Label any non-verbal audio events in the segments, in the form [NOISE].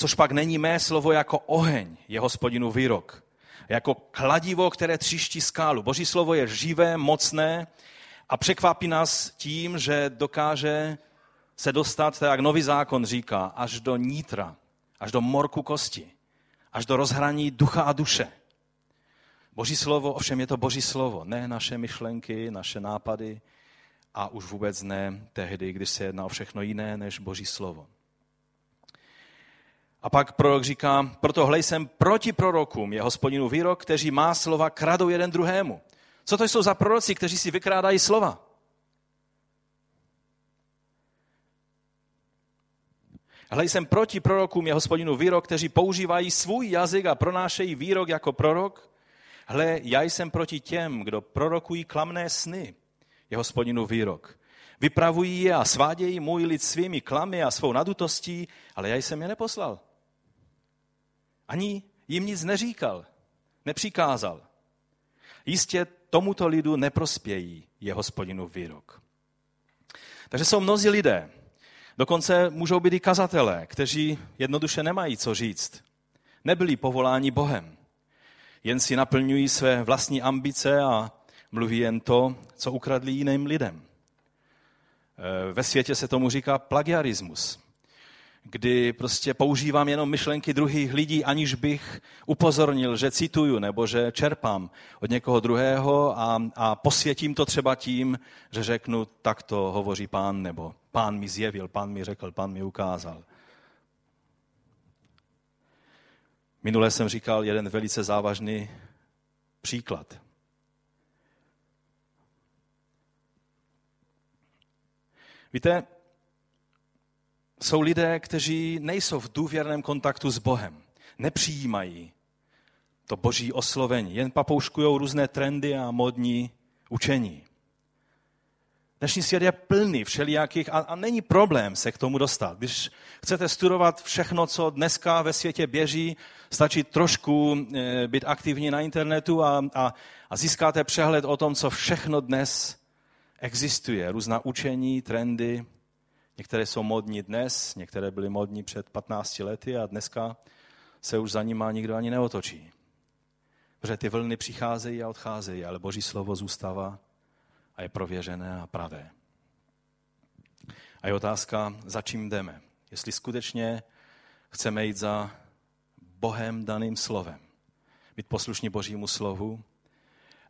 Což pak není mé slovo jako oheň, je hospodinu výrok. Jako kladivo, které třiští skálu. Boží slovo je živé, mocné a překvapí nás tím, že dokáže se dostat, tak jak nový zákon říká, až do nítra, až do morku kosti, až do rozhraní ducha a duše. Boží slovo, ovšem je to Boží slovo, ne naše myšlenky, naše nápady a už vůbec ne tehdy, když se jedná o všechno jiné než Boží slovo. A pak prorok říká, proto hlej jsem proti prorokům, je hospodinu výrok, kteří má slova kradou jeden druhému. Co to jsou za proroci, kteří si vykrádají slova? Hlej jsem proti prorokům, je hospodinu výrok, kteří používají svůj jazyk a pronášejí výrok jako prorok. Hle, já jsem proti těm, kdo prorokují klamné sny, je hospodinu výrok. Vypravují je a svádějí můj lid svými klamy a svou nadutostí, ale já jsem je neposlal. Ani jim nic neříkal, nepřikázal. Jistě tomuto lidu neprospějí, je hospodinu výrok. Takže jsou mnozí lidé, dokonce můžou být i kazatelé, kteří jednoduše nemají co říct. Nebyli povoláni Bohem. Jen si naplňují své vlastní ambice a mluví jen to, co ukradli jiným lidem. E, ve světě se tomu říká plagiarismus kdy prostě používám jenom myšlenky druhých lidí, aniž bych upozornil, že cituju nebo že čerpám od někoho druhého a, a posvětím to třeba tím, že řeknu, tak to hovoří pán, nebo pán mi zjevil, pán mi řekl, pán mi ukázal. Minule jsem říkal jeden velice závažný příklad. Víte, jsou lidé, kteří nejsou v důvěrném kontaktu s Bohem. Nepřijímají to boží oslovení. Jen papouškují různé trendy a modní učení. Dnešní svět je plný všelijakých a, a není problém se k tomu dostat. Když chcete studovat všechno, co dneska ve světě běží, stačí trošku e, být aktivní na internetu a, a, a získáte přehled o tom, co všechno dnes existuje. Různá učení, trendy, Některé jsou modní dnes, některé byly modní před 15 lety a dneska se už za nima nikdo ani neotočí. Protože ty vlny přicházejí a odcházejí, ale Boží slovo zůstává a je prověřené a pravé. A je otázka, za čím jdeme. Jestli skutečně chceme jít za Bohem daným slovem, být poslušní Božímu slovu,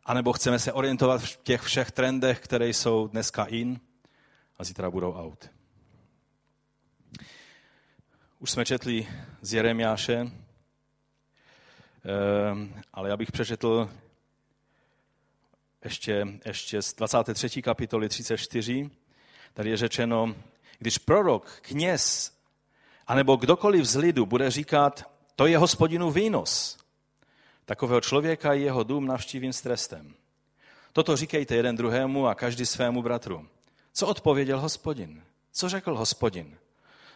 anebo chceme se orientovat v těch všech trendech, které jsou dneska in a zítra budou out. Už jsme četli z Jeremiáše, ehm, ale já bych přečetl ještě, ještě z 23. kapitoly 34. Tady je řečeno, když prorok, kněz, anebo kdokoliv z lidu bude říkat, to je hospodinu výnos, takového člověka i jeho dům navštívím s trestem. Toto říkejte jeden druhému a každý svému bratru. Co odpověděl hospodin? Co řekl hospodin?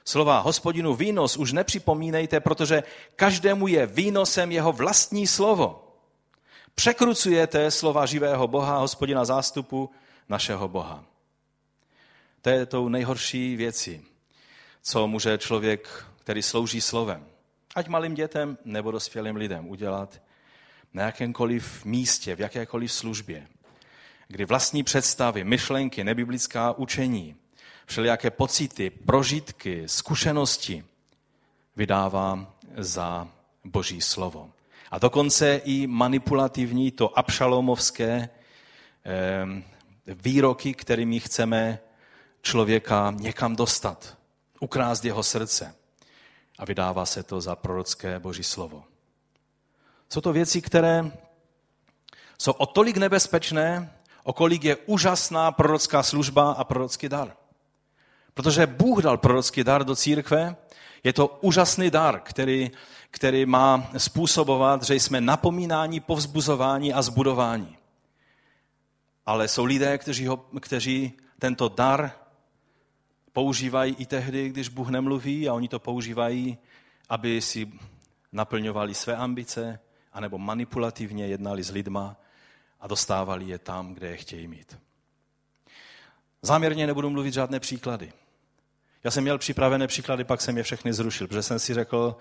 Slova hospodinu výnos už nepřipomínejte, protože každému je výnosem jeho vlastní slovo. Překrucujete slova živého Boha, hospodina zástupu, našeho Boha. To je tou nejhorší věcí, co může člověk, který slouží slovem, ať malým dětem nebo dospělým lidem, udělat na jakémkoliv místě, v jakékoliv službě, kdy vlastní představy, myšlenky, nebiblická učení všelijaké pocity, prožitky, zkušenosti vydává za boží slovo. A dokonce i manipulativní, to abšalomovské výroky, kterými chceme člověka někam dostat, ukrást jeho srdce. A vydává se to za prorocké boží slovo. Jsou to věci, které jsou o tolik nebezpečné, o kolik je úžasná prorocká služba a prorocký dar. Protože Bůh dal prorocký dar do církve, je to úžasný dar, který, který má způsobovat, že jsme napomínáni, povzbuzováni a zbudováni. Ale jsou lidé, kteří, ho, kteří tento dar používají i tehdy, když Bůh nemluví a oni to používají, aby si naplňovali své ambice, anebo manipulativně jednali s lidma a dostávali je tam, kde je chtějí mít. Záměrně nebudu mluvit žádné příklady. Já jsem měl připravené příklady, pak jsem je všechny zrušil, protože jsem si řekl,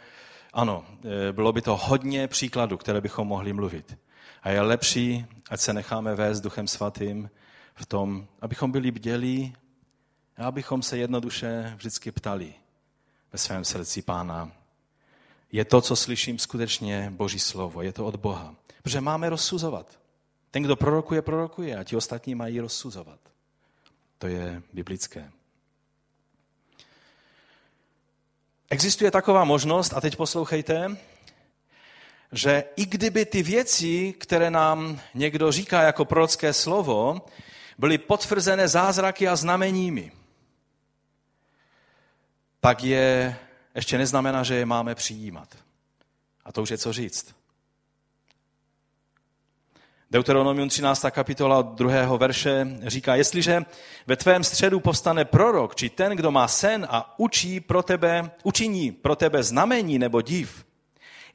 ano, e, bylo by to hodně příkladů, které bychom mohli mluvit. A je lepší, ať se necháme vést Duchem Svatým v tom, abychom byli bdělí a abychom se jednoduše vždycky ptali ve svém srdci Pána. Je to, co slyším, skutečně Boží slovo, je to od Boha. Protože máme rozsuzovat. Ten, kdo prorokuje, prorokuje a ti ostatní mají rozsuzovat. To je biblické. Existuje taková možnost, a teď poslouchejte, že i kdyby ty věci, které nám někdo říká jako prorocké slovo, byly potvrzené zázraky a znameními, tak je ještě neznamená, že je máme přijímat. A to už je co říct. Deuteronomium 13. kapitola 2. verše říká, jestliže ve tvém středu povstane prorok, či ten, kdo má sen a učí pro tebe, učiní pro tebe znamení nebo div,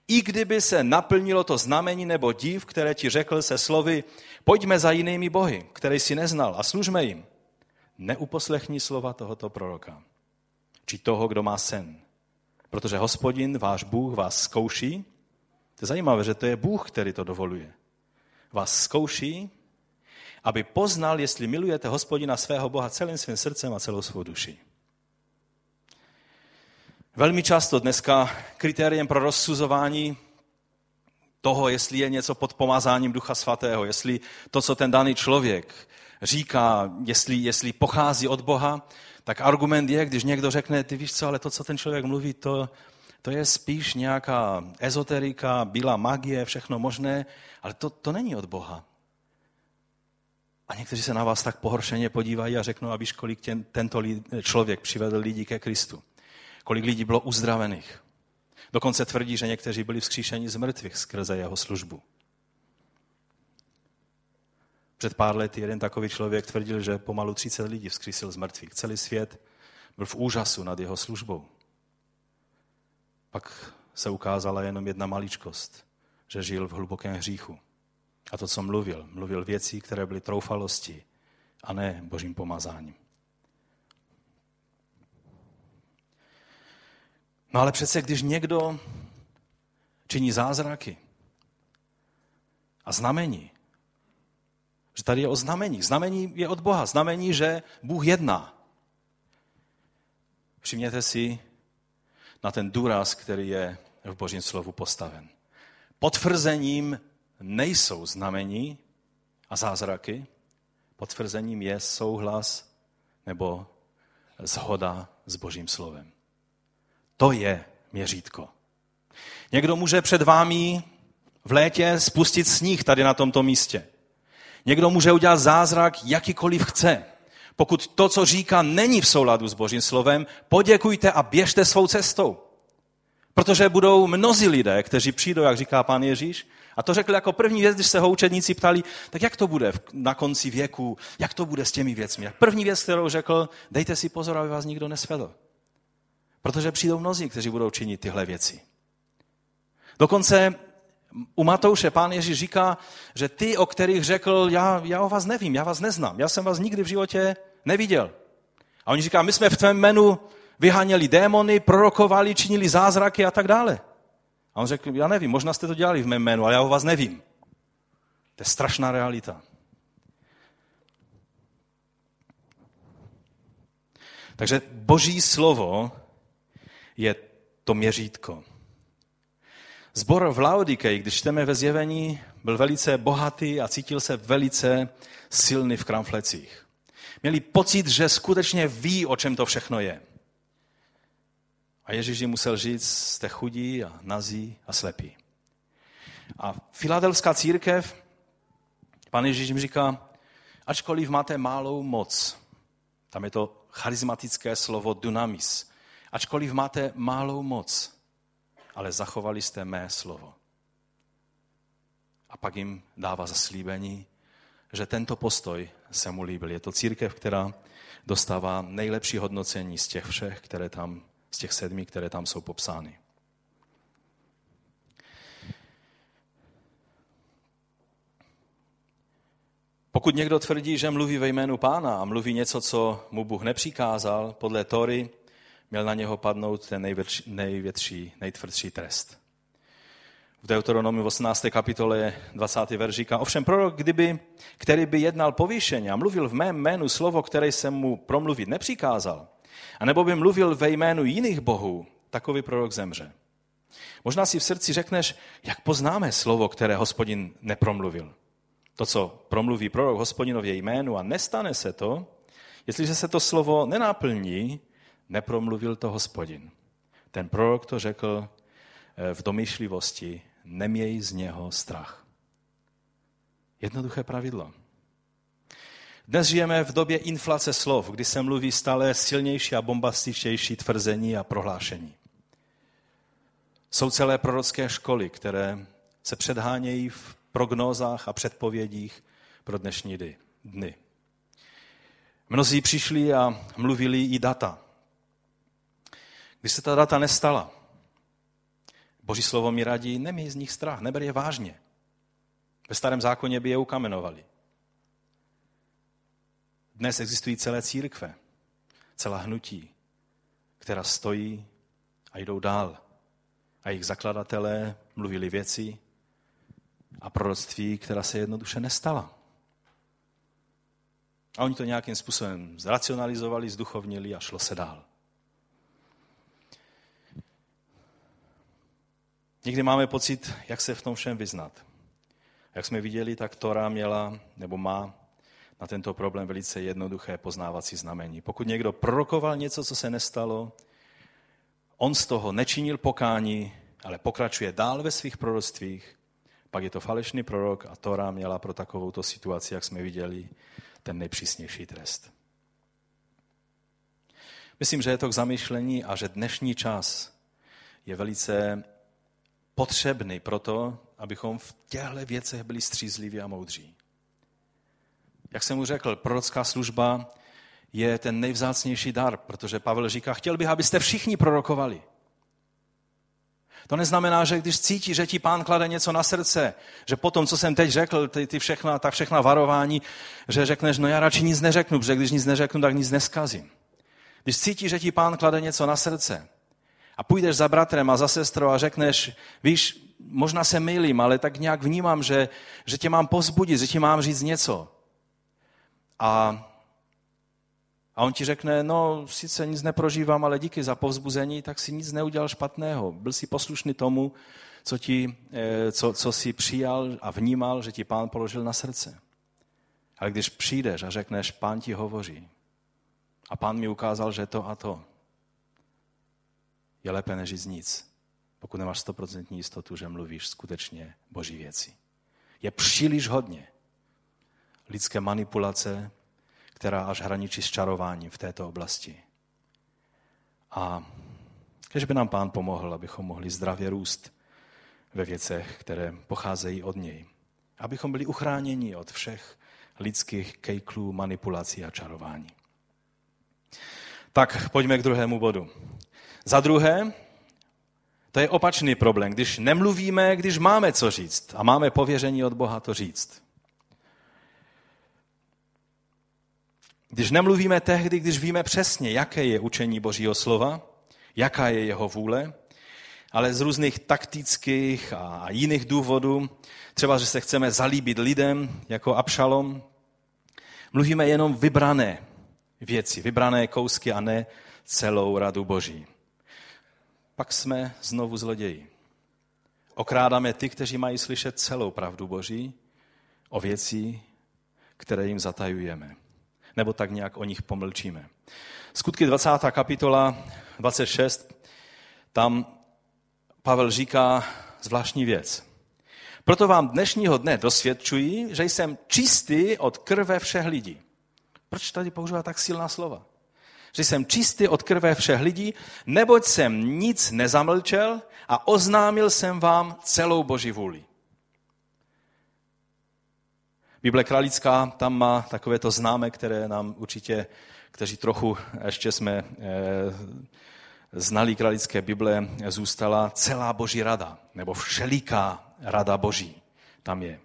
i kdyby se naplnilo to znamení nebo div, které ti řekl se slovy, pojďme za jinými bohy, které jsi neznal a služme jim. Neuposlechni slova tohoto proroka, či toho, kdo má sen. Protože hospodin, váš Bůh, vás zkouší. To je zajímavé, že to je Bůh, který to dovoluje. Vás zkouší, aby poznal, jestli milujete hospodina svého Boha celým svým srdcem a celou svou duši. Velmi často dneska kritériem pro rozsuzování toho, jestli je něco pod pomazáním Ducha Svatého, jestli to, co ten daný člověk říká, jestli, jestli pochází od Boha, tak argument je, když někdo řekne, ty víš co, ale to, co ten člověk mluví, to, to je spíš nějaká ezoterika, bílá magie, všechno možné, ale to, to není od Boha. A někteří se na vás tak pohoršeně podívají a řeknou, a víš, kolik tě, tento člověk přivedl lidi ke Kristu kolik lidí bylo uzdravených. Dokonce tvrdí, že někteří byli vzkříšeni z mrtvých skrze jeho službu. Před pár lety jeden takový člověk tvrdil, že pomalu 30 lidí vzkřísil z mrtvých. Celý svět byl v úžasu nad jeho službou. Pak se ukázala jenom jedna maličkost, že žil v hlubokém hříchu. A to, co mluvil, mluvil věci, které byly troufalosti a ne božím pomazáním. No ale přece, když někdo činí zázraky a znamení, že tady je o znamení. Znamení je od Boha. Znamení, že Bůh jedná. Všimněte si na ten důraz, který je v Božím slovu postaven. Potvrzením nejsou znamení a zázraky. Potvrzením je souhlas nebo zhoda s Božím slovem. To je měřítko. Někdo může před vámi v létě spustit sníh tady na tomto místě. Někdo může udělat zázrak jakýkoliv chce. Pokud to, co říká, není v souladu s Božím slovem, poděkujte a běžte svou cestou. Protože budou mnozí lidé, kteří přijdou, jak říká pán Ježíš, a to řekl jako první věc, když se ho učedníci ptali, tak jak to bude na konci věku, jak to bude s těmi věcmi. První věc, kterou řekl, dejte si pozor, aby vás nikdo nesvedl. Protože přijdou mnozí, kteří budou činit tyhle věci. Dokonce u Matouše pán Ježíš říká, že ty, o kterých řekl, já, já o vás nevím, já vás neznám, já jsem vás nikdy v životě neviděl. A oni říká, my jsme v tvém jménu vyháněli démony, prorokovali, činili zázraky a tak dále. A on řekl, já nevím, možná jste to dělali v mém jménu, ale já o vás nevím. To je strašná realita. Takže boží slovo je to měřítko. Zbor v Laodikei, když čteme ve zjevení, byl velice bohatý a cítil se velice silný v kramflecích. Měli pocit, že skutečně ví, o čem to všechno je. A Ježíš jim musel říct, jste chudí a nazí a slepí. A filadelská církev, pan Ježíš jim říká, ačkoliv máte malou moc, tam je to charismatické slovo dynamis, ačkoliv máte malou moc, ale zachovali jste mé slovo. A pak jim dává zaslíbení, že tento postoj se mu líbil. Je to církev, která dostává nejlepší hodnocení z těch všech, které tam, z těch sedmi, které tam jsou popsány. Pokud někdo tvrdí, že mluví ve jménu pána a mluví něco, co mu Bůh nepřikázal podle Tory, měl na něho padnout ten největší, největší nejtvrdší trest. V Deuteronomiu 18. kapitole 20. verš říká, ovšem prorok, kdyby, který by jednal povýšeně a mluvil v mém jménu slovo, které jsem mu promluvit nepřikázal, anebo by mluvil ve jménu jiných bohů, takový prorok zemře. Možná si v srdci řekneš, jak poznáme slovo, které hospodin nepromluvil. To, co promluví prorok hospodinově jménu a nestane se to, jestliže se to slovo nenaplní, nepromluvil to hospodin. Ten prorok to řekl v domýšlivosti, neměj z něho strach. Jednoduché pravidlo. Dnes žijeme v době inflace slov, kdy se mluví stále silnější a bombastičtější tvrzení a prohlášení. Jsou celé prorocké školy, které se předhánějí v prognózách a předpovědích pro dnešní dny. Mnozí přišli a mluvili i data. Když se ta data nestala, Boží slovo mi radí, neměj z nich strach, neber je vážně. Ve starém zákoně by je ukamenovali. Dnes existují celé církve, celá hnutí, která stojí a jdou dál. A jejich zakladatelé mluvili věci a proroctví, která se jednoduše nestala. A oni to nějakým způsobem zracionalizovali, zduchovnili a šlo se dál. Někdy máme pocit, jak se v tom všem vyznat. Jak jsme viděli, tak Tora měla nebo má na tento problém velice jednoduché poznávací znamení. Pokud někdo prorokoval něco, co se nestalo, on z toho nečinil pokání, ale pokračuje dál ve svých proroctvích, pak je to falešný prorok a Tora měla pro takovouto situaci, jak jsme viděli, ten nejpřísnější trest. Myslím, že je to k zamýšlení a že dnešní čas je velice potřebný pro to, abychom v těchto věcech byli střízliví a moudří. Jak jsem mu řekl, prorocká služba je ten nejvzácnější dar, protože Pavel říká, chtěl bych, abyste všichni prorokovali. To neznamená, že když cítí, že ti pán klade něco na srdce, že potom, co jsem teď řekl, ty, ty všechna, ta všechna varování, že řekneš, no já radši nic neřeknu, protože když nic neřeknu, tak nic neskazím. Když cítí, že ti pán klade něco na srdce a půjdeš za bratrem a za sestrou a řekneš, víš, možná se mylím, ale tak nějak vnímám, že, že tě mám pozbudit, že ti mám říct něco. A a on ti řekne, no sice nic neprožívám, ale díky za povzbuzení, tak si nic neudělal špatného. Byl si poslušný tomu, co, ti, eh, co, co si přijal a vnímal, že ti pán položil na srdce. Ale když přijdeš a řekneš, pán ti hovoří a pán mi ukázal, že to a to, je lépe než nic, pokud nemáš stoprocentní jistotu, že mluvíš skutečně boží věci. Je příliš hodně lidské manipulace, která až hraničí s čarováním v této oblasti. A kež by nám pán pomohl, abychom mohli zdravě růst ve věcech, které pocházejí od něj. Abychom byli uchráněni od všech lidských kejklů, manipulací a čarování. Tak pojďme k druhému bodu. Za druhé, to je opačný problém, když nemluvíme, když máme co říct a máme pověření od Boha to říct. Když nemluvíme tehdy, když víme přesně, jaké je učení Božího slova, jaká je jeho vůle, ale z různých taktických a jiných důvodů, třeba, že se chceme zalíbit lidem, jako Abšalom, mluvíme jenom vybrané věci, vybrané kousky a ne celou radu Boží. Pak jsme znovu zloději. Okrádáme ty, kteří mají slyšet celou pravdu Boží o věcí, které jim zatajujeme nebo tak nějak o nich pomlčíme. Skutky 20. kapitola 26, tam Pavel říká zvláštní věc. Proto vám dnešního dne dosvědčuji, že jsem čistý od krve všech lidí. Proč tady používá tak silná slova? Že jsem čistý od krve všech lidí, neboť jsem nic nezamlčel a oznámil jsem vám celou Boží vůli. Bible kralická tam má takové to známe, které nám určitě, kteří trochu ještě jsme e, znali kralické Bible, zůstala celá Boží rada, nebo všeliká rada Boží. Tam je.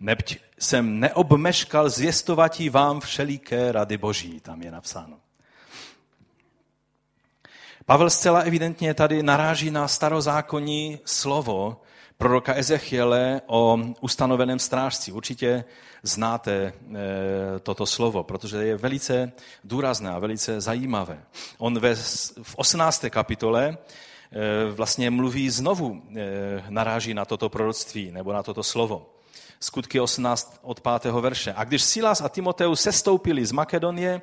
Nebť jsem neobmeškal zvěstovatí vám všeliké rady Boží, tam je napsáno. Pavel zcela evidentně tady naráží na starozákonní slovo proroka Ezechiele o ustanoveném strážci. Určitě znáte e, toto slovo, protože je velice důrazné a velice zajímavé. On ve, v 18. kapitole e, vlastně mluví znovu, e, naráží na toto proroctví nebo na toto slovo. Skutky 18 od 5. verše. A když Silas a Timoteus sestoupili z Makedonie,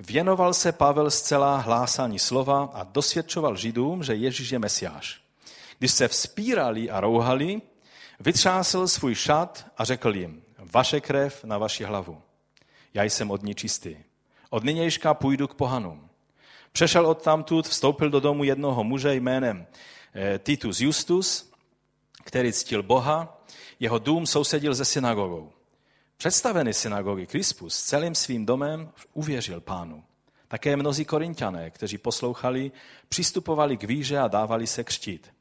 věnoval se Pavel zcela hlásání slova a dosvědčoval Židům, že Ježíš je Mesiáš. Když se vzpírali a rouhali, vytřásl svůj šat a řekl jim, vaše krev na vaši hlavu. Já jsem od ní čistý. Od nynějška půjdu k pohanům. Přešel od tamtud, vstoupil do domu jednoho muže jménem eh, Titus Justus, který ctil Boha jeho dům sousedil se synagogou. Představený synagogy Krispus celým svým domem uvěřil pánu. Také mnozí korintiané, kteří poslouchali, přistupovali k víže a dávali se křtít.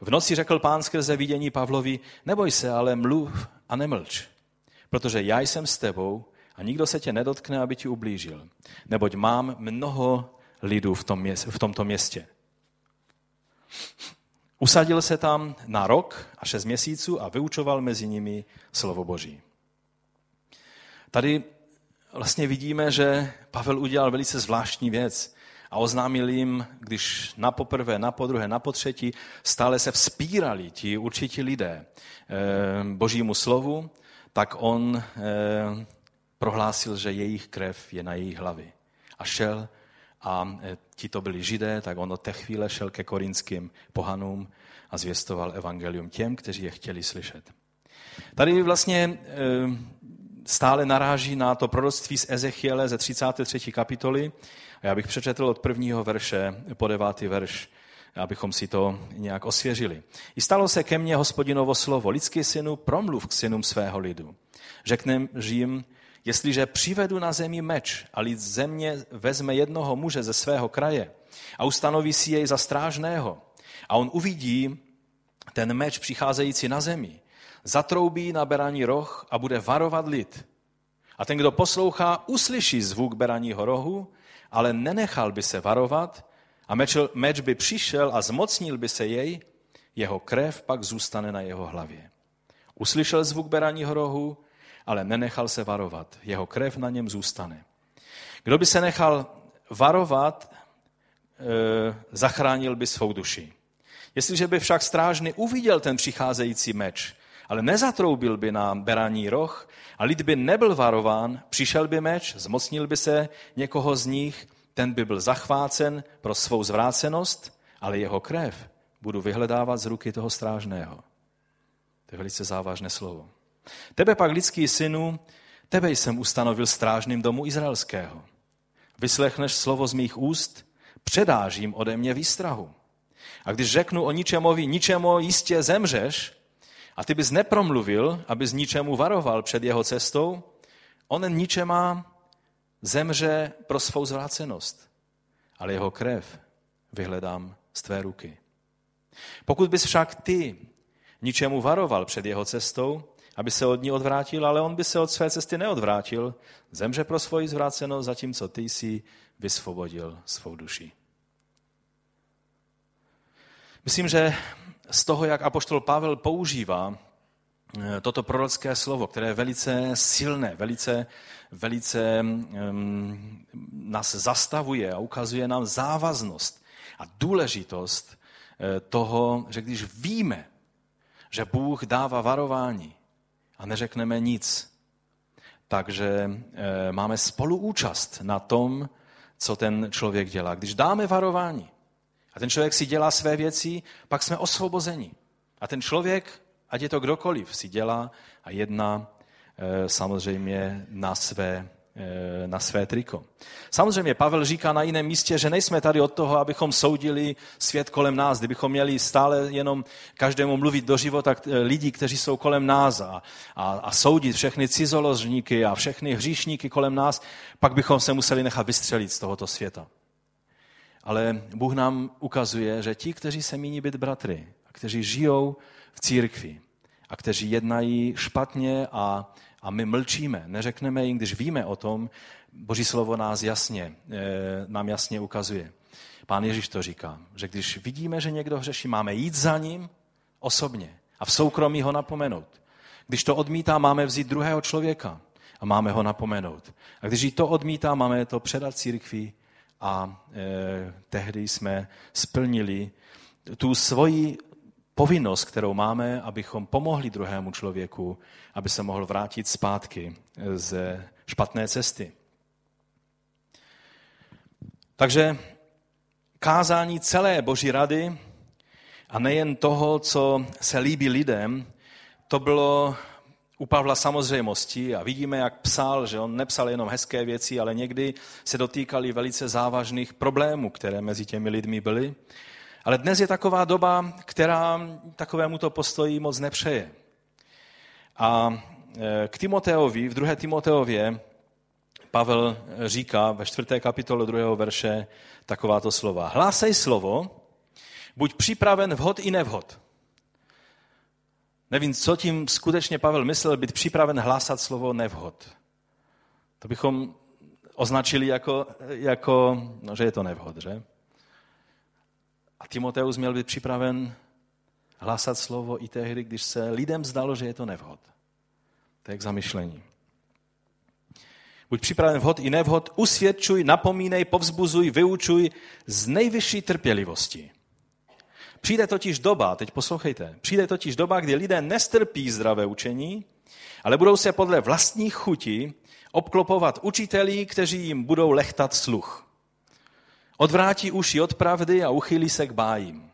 V noci řekl pán skrze vidění Pavlovi, neboj se, ale mluv a nemlč, protože já jsem s tebou a nikdo se tě nedotkne, aby ti ublížil, neboť mám mnoho lidů v, tom v tomto městě. Usadil se tam na rok a šest měsíců a vyučoval mezi nimi slovo Boží. Tady vlastně vidíme, že Pavel udělal velice zvláštní věc a oznámil jim, když na poprvé, na podruhé, na potřetí stále se vzpírali ti určití lidé eh, božímu slovu, tak on eh, prohlásil, že jejich krev je na jejich hlavě. A šel a e, ti to byli židé, tak on od té chvíle šel ke korinským pohanům a zvěstoval evangelium těm, kteří je chtěli slyšet. Tady vlastně e, stále naráží na to proroctví z Ezechiele ze 33. kapitoly. A já bych přečetl od prvního verše po devátý verš, abychom si to nějak osvěžili. I stalo se ke mně hospodinovo slovo, lidský synu, promluv k synům svého lidu. Řekne jim, Jestliže přivedu na zemi meč a lid země vezme jednoho muže ze svého kraje a ustanoví si jej za strážného a on uvidí ten meč přicházející na zemi, zatroubí na beraní roh a bude varovat lid. A ten, kdo poslouchá, uslyší zvuk beraního rohu, ale nenechal by se varovat a meč, meč by přišel a zmocnil by se jej, jeho krev pak zůstane na jeho hlavě. Uslyšel zvuk beraního rohu, ale nenechal se varovat. Jeho krev na něm zůstane. Kdo by se nechal varovat, e, zachránil by svou duši. Jestliže by však strážný uviděl ten přicházející meč, ale nezatroubil by na beraní roh a lid by nebyl varován, přišel by meč, zmocnil by se někoho z nich, ten by byl zachvácen pro svou zvrácenost, ale jeho krev budu vyhledávat z ruky toho strážného. To je velice závažné slovo. Tebe pak, lidský synu, tebe jsem ustanovil strážným domu izraelského. Vyslechneš slovo z mých úst, předáš jim ode mě výstrahu. A když řeknu o ničemovi, ničemu jistě zemřeš, a ty bys nepromluvil, abys ničemu varoval před jeho cestou, on ničema zemře pro svou zvrácenost, ale jeho krev vyhledám z tvé ruky. Pokud bys však ty ničemu varoval před jeho cestou, aby se od ní odvrátil, ale on by se od své cesty neodvrátil. Zemře pro svoji zvrácenost, zatímco ty jsi vysvobodil svou duši. Myslím, že z toho, jak apoštol Pavel používá eh, toto prorocké slovo, které je velice silné, velice, velice um, nás zastavuje a ukazuje nám závaznost a důležitost eh, toho, že když víme, že Bůh dává varování, a neřekneme nic. Takže e, máme spoluúčast na tom, co ten člověk dělá. Když dáme varování a ten člověk si dělá své věci, pak jsme osvobozeni. A ten člověk, ať je to kdokoliv, si dělá a jedná e, samozřejmě na své Eh, na své triko. Samozřejmě Pavel říká na jiném místě, že nejsme tady od toho, abychom soudili svět kolem nás, kdybychom měli stále jenom každému mluvit do života eh, lidí, kteří jsou kolem nás a, a, a soudit všechny cizoložníky a všechny hříšníky kolem nás, pak bychom se museli nechat vystřelit z tohoto světa. Ale Bůh nám ukazuje, že ti, kteří se míní být bratry, a kteří žijou v církvi a kteří jednají špatně a a my mlčíme, neřekneme jim, když víme o tom, Boží slovo nás jasně, eh, nám jasně ukazuje. Pán Ježíš to říká, že když vidíme, že někdo hřeší, máme jít za ním osobně a v soukromí ho napomenout. Když to odmítá, máme vzít druhého člověka a máme ho napomenout. A když to odmítá, máme to předat církvi a e, tehdy jsme splnili tu svoji povinnost, kterou máme, abychom pomohli druhému člověku, aby se mohl vrátit zpátky ze špatné cesty. Takže kázání celé Boží rady a nejen toho, co se líbí lidem, to bylo u Pavla samozřejmostí a vidíme, jak psal, že on nepsal jenom hezké věci, ale někdy se dotýkali velice závažných problémů, které mezi těmi lidmi byly. Ale dnes je taková doba, která takovému to postoji moc nepřeje. A e, k Timoteovi, v druhé Timoteově, Pavel říká ve čtvrté kapitole druhého verše takováto slova. Hlásej slovo, buď připraven vhod i nevhod. Nevím, co tím skutečně Pavel myslel, být připraven hlásat slovo nevhod. To bychom označili jako, jako no, že je to nevhod, že? A Timoteus měl být připraven hlásat slovo i tehdy, když se lidem zdalo, že je to nevhod. To je k zamyšlení. Buď připraven vhod i nevhod, usvědčuj, napomínej, povzbuzuj, vyučuj z nejvyšší trpělivosti. Přijde totiž doba, teď poslouchejte, přijde totiž doba, kdy lidé nestrpí zdravé učení, ale budou se podle vlastních chutí obklopovat učitelí, kteří jim budou lechtat sluch. Odvrátí uši od pravdy a uchylí se k bájím.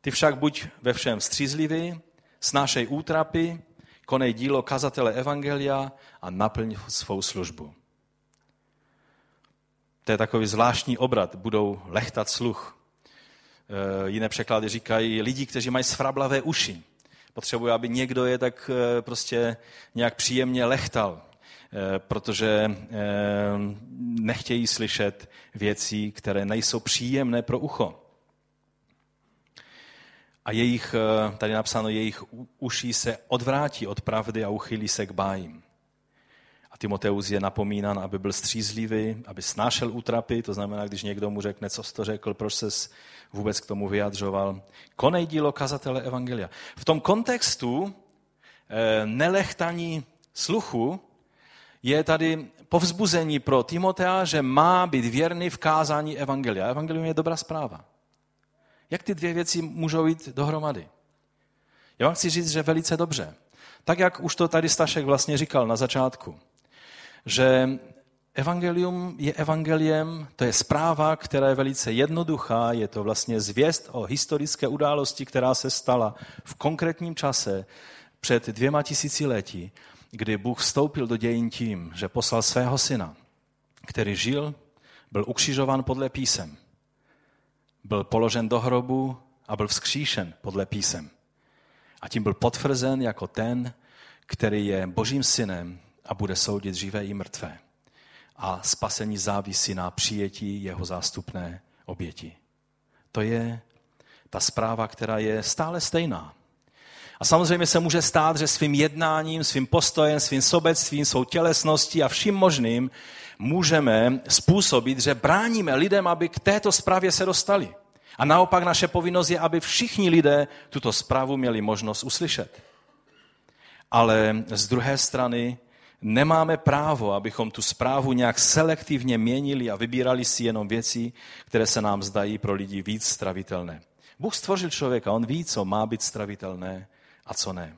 Ty však buď ve všem střízlivý, snášej útrapy, konej dílo kazatele Evangelia a naplň svou službu. To je takový zvláštní obrat, budou lechtat sluch. E, jiné překlady říkají lidi, kteří mají sfrablavé uši. Potřebují, aby někdo je tak e, prostě nějak příjemně lechtal, protože nechtějí slyšet věcí, které nejsou příjemné pro ucho a jejich, eh, tady napsáno, jejich uší se odvrátí od pravdy a uchylí se k bájím. A Timoteus je napomínan, aby byl střízlivý, aby snášel útrapy, to znamená, když někdo mu řekne, co jsi to řekl, proč se vůbec k tomu vyjadřoval. Konej dílo kazatele Evangelia. V tom kontextu eh, nelechtaní sluchu je tady povzbuzení pro Timotea, že má být věrný v kázání Evangelia. Evangelium je dobrá zpráva. Jak ty dvě věci můžou jít dohromady? Já vám chci říct, že velice dobře. Tak, jak už to tady Stašek vlastně říkal na začátku, že evangelium je evangeliem, to je zpráva, která je velice jednoduchá, je to vlastně zvěst o historické události, která se stala v konkrétním čase před dvěma tisíciletí, kdy Bůh vstoupil do dějin tím, že poslal svého syna, který žil, byl ukřižován podle písem, byl položen do hrobu a byl vzkříšen podle písem. A tím byl potvrzen jako ten, který je božím synem a bude soudit živé i mrtvé. A spasení závisí na přijetí jeho zástupné oběti. To je ta zpráva, která je stále stejná. A samozřejmě se může stát, že svým jednáním, svým postojem, svým sobectvím, svou tělesností a vším možným můžeme způsobit, že bráníme lidem, aby k této zprávě se dostali. A naopak naše povinnost je, aby všichni lidé tuto zprávu měli možnost uslyšet. Ale z druhé strany nemáme právo, abychom tu zprávu nějak selektivně měnili a vybírali si jenom věci, které se nám zdají pro lidi víc stravitelné. Bůh stvořil člověka, on ví, co má být stravitelné a co ne.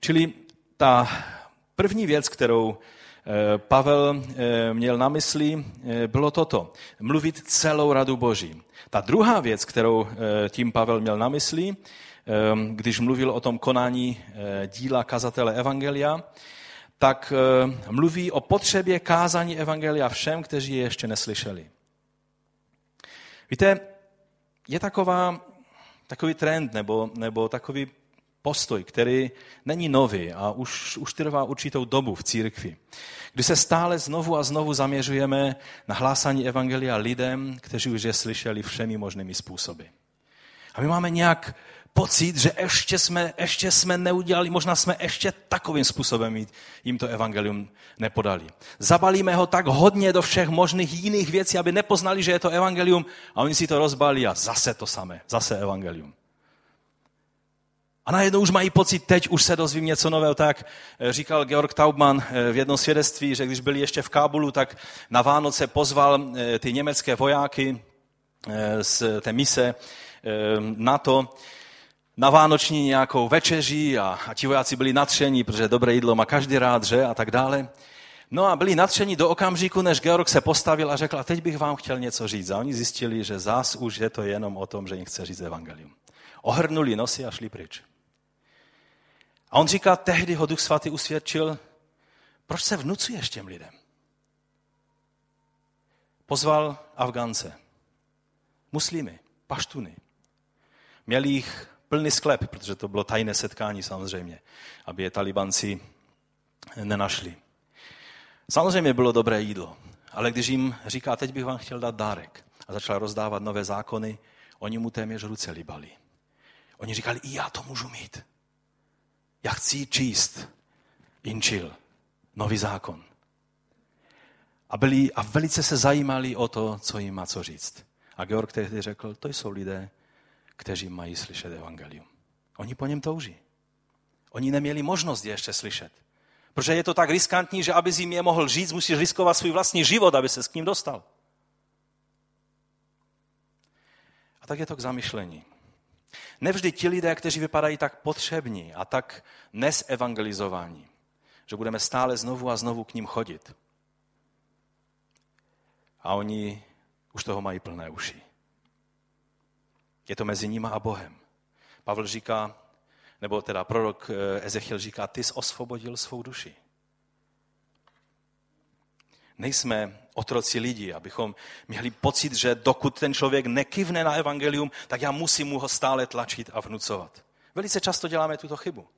Čili ta první věc, kterou eh, Pavel eh, měl na mysli, eh, bylo toto. Mluvit celou radu Boží. Ta druhá věc, kterou tím Pavel měl na mysli, když mluvil o tom konání díla kazatele Evangelia, tak mluví o potřebě kázání Evangelia všem, kteří je ještě neslyšeli. Víte, je taková takový trend nebo, nebo takový postoj, který není nový a už, už trvá určitou dobu v církvi, kdy se stále znovu a znovu zaměřujeme na hlásání evangelia lidem, kteří už je slyšeli všemi možnými způsoby. A my máme nějak pocit, že ještě jsme, ještě jsme neudělali, možná jsme ještě takovým způsobem jim to evangelium nepodali. Zabalíme ho tak hodně do všech možných jiných věcí, aby nepoznali, že je to evangelium a oni si to rozbalí a zase to samé, zase evangelium. A najednou už mají pocit, teď už se dozvím něco nového. Tak eh, říkal Georg Taubman eh, v jednom svědectví, že když byli ještě v Kábulu, tak na Vánoce pozval eh, ty německé vojáky z té mise NATO na vánoční nějakou večeří a, a ti vojáci byli natření, protože dobré jídlo má každý rád, že? A tak dále. No a byli natření do okamžiku, než Georg se postavil a řekl, a teď bych vám chtěl něco říct. A oni zjistili, že zás už je to jenom o tom, že jim chce říct evangelium. Ohrnuli nosy a šli pryč. A on říká, tehdy ho Duch Svatý usvědčil, proč se vnucuješ těm lidem? Pozval Afgánce, muslimy, paštuny. Měli jich plný sklep, protože to bylo tajné setkání samozřejmě, aby je talibanci nenašli. Samozřejmě bylo dobré jídlo, ale když jim říká, teď bych vám chtěl dát dárek a začal rozdávat nové zákony, oni mu téměř ruce libali. Oni říkali, i já to můžu mít. Já chci číst Inčil, nový zákon. A, byli, a velice se zajímali o to, co jim má co říct. A Georg tehdy řekl, to jsou lidé, kteří mají slyšet evangelium. Oni po něm touží. Oni neměli možnost je ještě slyšet. Protože je to tak riskantní, že aby jim je mohl říct, musíš riskovat svůj vlastní život, aby se s ním dostal. A tak je to k zamyšlení. Nevždy ti lidé, kteří vypadají tak potřební a tak nesevangelizovaní, že budeme stále znovu a znovu k ním chodit. A oni už toho mají plné uši. Je to mezi nima a Bohem. Pavel říká, nebo teda prorok eh, Ezechiel říká, ty jsi osvobodil svou duši. Nejsme otroci lidí, abychom měli pocit, že dokud ten člověk nekivne na evangelium, tak já musím mu ho stále tlačit a vnucovat. Velice často děláme tuto chybu.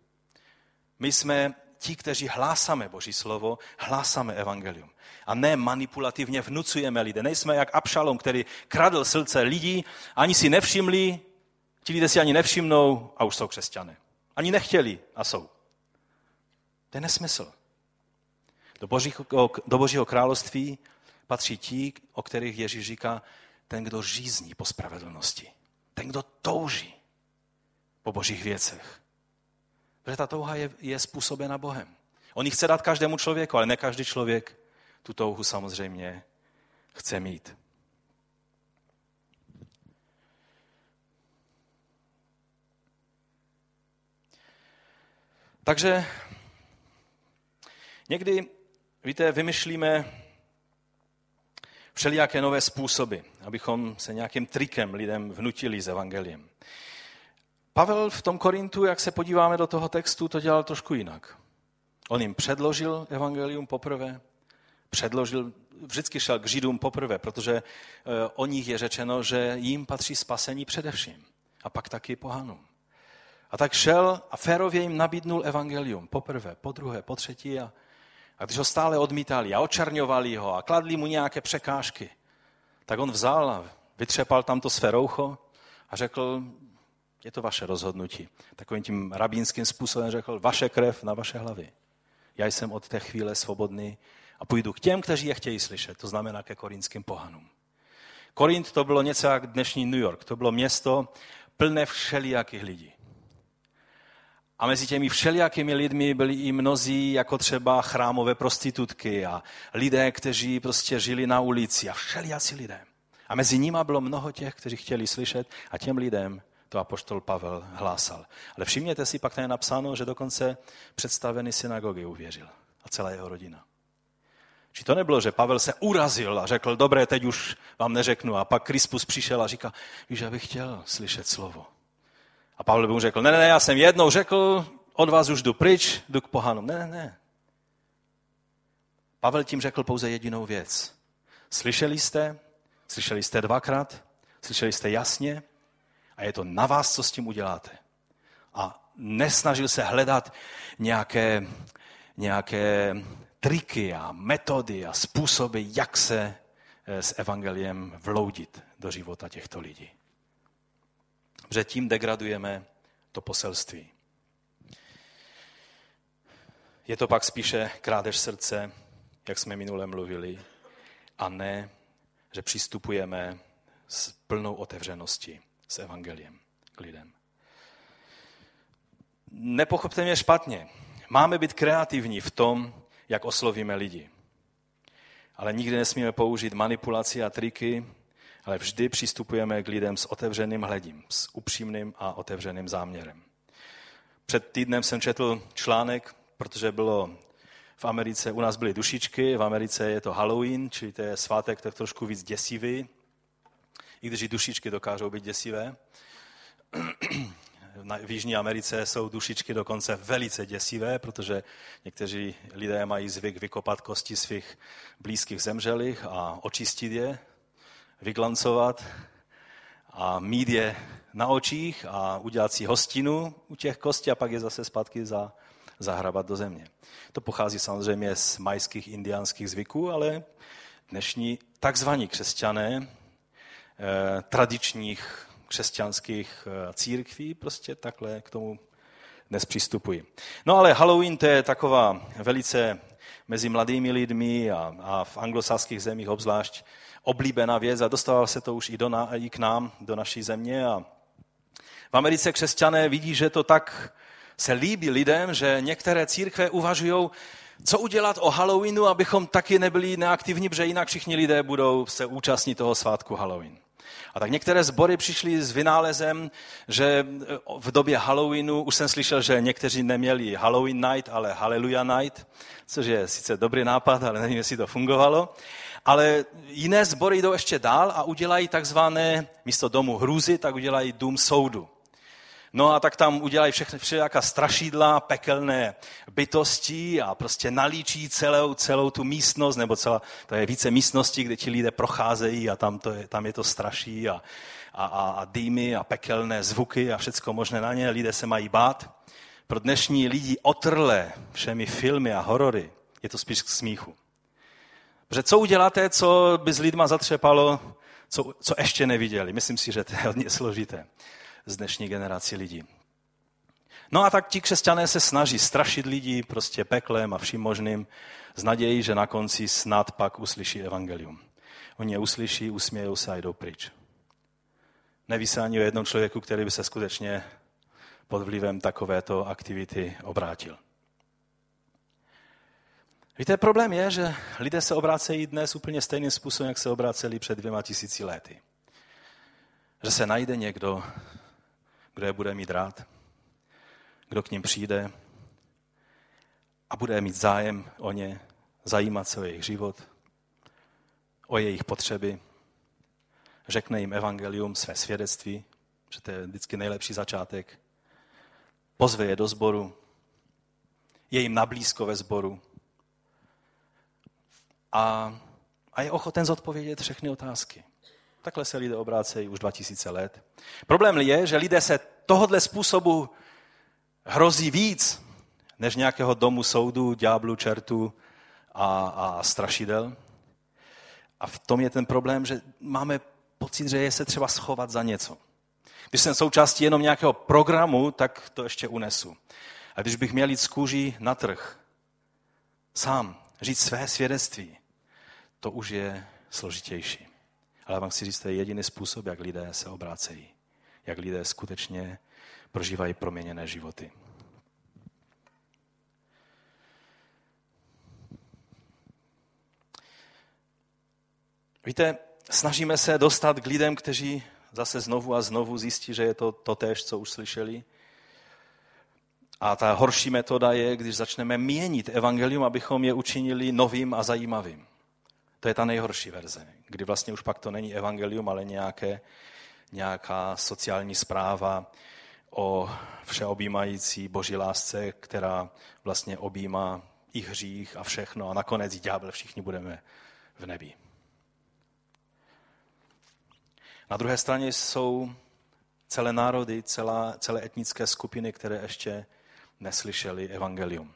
My jsme ti, kteří hlásáme Boží slovo, hlásáme evangelium. A ne manipulativně vnucujeme lidé. Nejsme jak Abšalom, který kradl srdce lidí, ani si nevšimli, ti lidé si ani nevšimnou a už jsou křesťané. Ani nechtěli a jsou. To je nesmysl. Do božího, do božího království patří ti, o kterých Ježíš říká, ten, kdo žízní po spravedlnosti. Ten, kdo touží po božích věcech. Protože ta touha je, je způsobena Bohem. On ji chce dát každému člověku, ale ne každý člověk tu touhu samozřejmě chce mít. Takže někdy, víte, vymyšlíme všelijaké nové způsoby, abychom se nějakým trikem lidem vnutili s evangeliem. Pavel v tom Korintu, jak se podíváme do toho textu, to dělal trošku jinak. On jim předložil evangelium poprvé, předložil, vždycky šel k Židům poprvé, protože eh, o nich je řečeno, že jim patří spasení především a pak taky pohanům. A tak šel a férově jim nabídnul evangelium poprvé, po druhé, po třetí a, a když ho stále odmítali a očarňovali ho a kladli mu nějaké překážky, tak on vzal a vytřepal tam to své roucho a řekl, je to vaše rozhodnutí. Takovým tím rabínským způsobem řekl, vaše krev na vaše hlavy. Já jsem od té chvíle svobodný a půjdu k těm, kteří je chtějí slyšet, to znamená ke korinským pohanům. Korint to bylo něco jak dnešní New York. To bylo město plné všelijakých lidí. A mezi těmi všelijakými lidmi byli i mnozí, jako třeba chrámové prostitutky a lidé, kteří prostě žili na ulici a všelijací lidé. A mezi nimi bylo mnoho těch, kteří chtěli slyšet a těm lidem to apoštol Pavel hlásal. Ale všimněte si, pak tam je napsáno, že dokonce představený synagogy uvěřil a celá jeho rodina. Či to nebylo, že Pavel se urazil a řekl, dobré, teď už vám neřeknu. A pak Krispus přišel a říká, víš, já bych chtěl slyšet slovo. A Pavel by mu řekl, ne, ne, ne, já jsem jednou řekl, od vás už jdu pryč, jdu k pohanům. Ne, ne, ne. Pavel tím řekl pouze jedinou věc. Slyšeli jste, slyšeli jste dvakrát, slyšeli jste jasně a je to na vás, co s tím uděláte. A nesnažil se hledat nějaké, nějaké triky a metody a způsoby, jak se eh, s evangeliem vloudit do života těchto lidí. Protože tím degradujeme to poselství. Je to pak spíše krádež srdce, jak jsme minule mluvili, a ne, že přistupujeme s plnou otevřeností s evangeliem k lidem. Nepochopte mě špatně. Máme být kreativní v tom, jak oslovíme lidi. Ale nikdy nesmíme použít manipulaci a triky, ale vždy přistupujeme k lidem s otevřeným hledím, s upřímným a otevřeným záměrem. Před týdnem jsem četl článek, protože bylo v Americe, u nás byly dušičky, v Americe je to Halloween, čili to je svátek tak trošku víc děsivý, i když dušičky dokážou být děsivé. [CLEARS THROAT] V Jižní Americe jsou dušičky dokonce velice děsivé, protože někteří lidé mají zvyk vykopat kosti svých blízkých zemřelých a očistit je, vyglancovat a mít je na očích a udělat si hostinu u těch kostí a pak je zase zpátky za, zahrabat do země. To pochází samozřejmě z majských indiánských zvyků, ale dnešní takzvaní křesťané tradičních křesťanských eh, církví prostě takhle k tomu dnes přistupují. No ale Halloween to je taková velice mezi mladými lidmi a, a v anglosaských zemích obzvlášť oblíbená věc a dostává se to už i, do na, i k nám, do naší země. A v Americe křesťané vidí, že to tak se líbí lidem, že některé církve uvažují, co udělat o Halloweenu, abychom taky nebyli neaktivní, protože jinak všichni lidé budou se účastnit toho svátku Halloween. A tak některé sbory přišly s vynálezem, že v době Halloweenu, už jsem slyšel, že někteří neměli Halloween night, ale Hallelujah night, což je sice dobrý nápad, ale nevím, jestli to fungovalo. Ale jiné sbory jdou ještě dál a udělají takzvané, místo domu hrůzy, tak udělají dům soudu. No a tak tam udělají všechny, všelijaká strašidla, pekelné bytosti a prostě nalíčí celou, celou tu místnost, nebo celá, to je více místností, kde ti lidé procházejí a tam, to je, tam je to straší a, a, a, a dýmy a pekelné zvuky a všecko možné na ně. Lidé se mají bát. Pro dnešní lidi otrle všemi filmy a horory je to spíš k smíchu. Protože co uděláte, co by s lidma zatřepalo, co, co ještě neviděli? Myslím si, že to je hodně složité z dnešní generací lidí. No a tak ti křesťané se snaží strašit lidi prostě peklem a vším možným z nadějí, že na konci snad pak uslyší evangelium. Oni je uslyší, usmějou se a jdou pryč. Neví se ani o jednom člověku, který by se skutečně pod vlivem takovéto aktivity obrátil. Víte, problém je, že lidé se obrácejí dnes úplně stejným způsobem, jak se obráceli před dvěma tisíci lety. Že se najde někdo, kdo je bude mít rád, kdo k ním přijde a bude mít zájem o ně, zajímat se o jejich život, o jejich potřeby, řekne jim evangelium, své svědectví, že to je vždycky nejlepší začátek, pozve je do sboru, je jim nablízko ve sboru a, a je ochoten zodpovědět všechny otázky. Takhle se lidé obrácejí už 2000 let. Problém je, že lidé se tohodle způsobu hrozí víc, než nějakého domu soudu, ďáblu, čertu a, a strašidel. A v tom je ten problém, že máme pocit, že je se třeba schovat za něco. Když jsem součástí jenom nějakého programu, tak to ještě unesu. A když bych měl jít z kůží na trh, sám, říct své svědectví, to už je složitější. Ale vám chci říct, to je jediný způsob, jak lidé se obrácejí. Jak lidé skutečně prožívají proměněné životy. Víte, snažíme se dostat k lidem, kteří zase znovu a znovu zjistí, že je to to tež, co už slyšeli. A ta horší metoda je, když začneme měnit evangelium, abychom je učinili novým a zajímavým. To je ta nejhorší verze, kdy vlastně už pak to není evangelium, ale nějaké, nějaká sociální zpráva o všeobjímající boží lásce, která vlastně objímá i hřích a všechno a nakonec ďábel všichni budeme v nebi. Na druhé straně jsou celé národy, celá, celé etnické skupiny, které ještě neslyšeli evangelium.